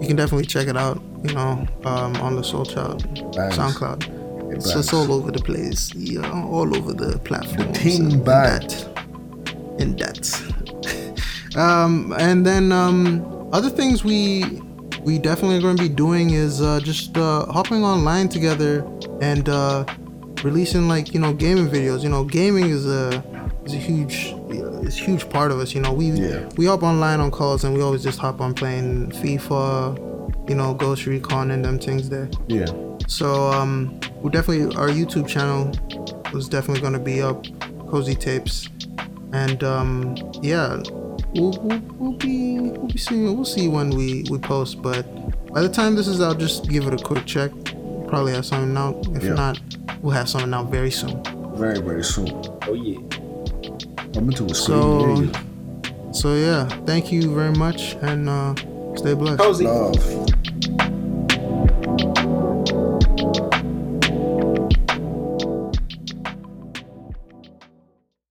You can definitely check it out. You know, um, on the Soülchyld Bangs. SoundCloud. It So it's bangs. all over the place. Yeah, all over the platforms. ting and bang. that. And that. um, and then um, other things we we definitely are going to be doing is uh, just uh, hopping online together and uh, releasing like you know gaming videos. You know, gaming is a is a huge is a huge part of us. You know, we Yeah. we hop online on calls and we always just hop on playing FIFA, you know, Ghost Recon and them things there. Yeah. So um, we definitely our YouTube channel was definitely going to be up, Cozy Tapes, and um, yeah, we'll, we'll, we'll be we'll be seeing we'll see when we we post. But by the time this is out, just give it a quick check. Probably have something out. If Yeah. not, we'll have something out very soon. Very, very soon. Oh yeah. I'm into a screen So- So yeah, thank you very much and uh, stay blessed. Cozy. Love.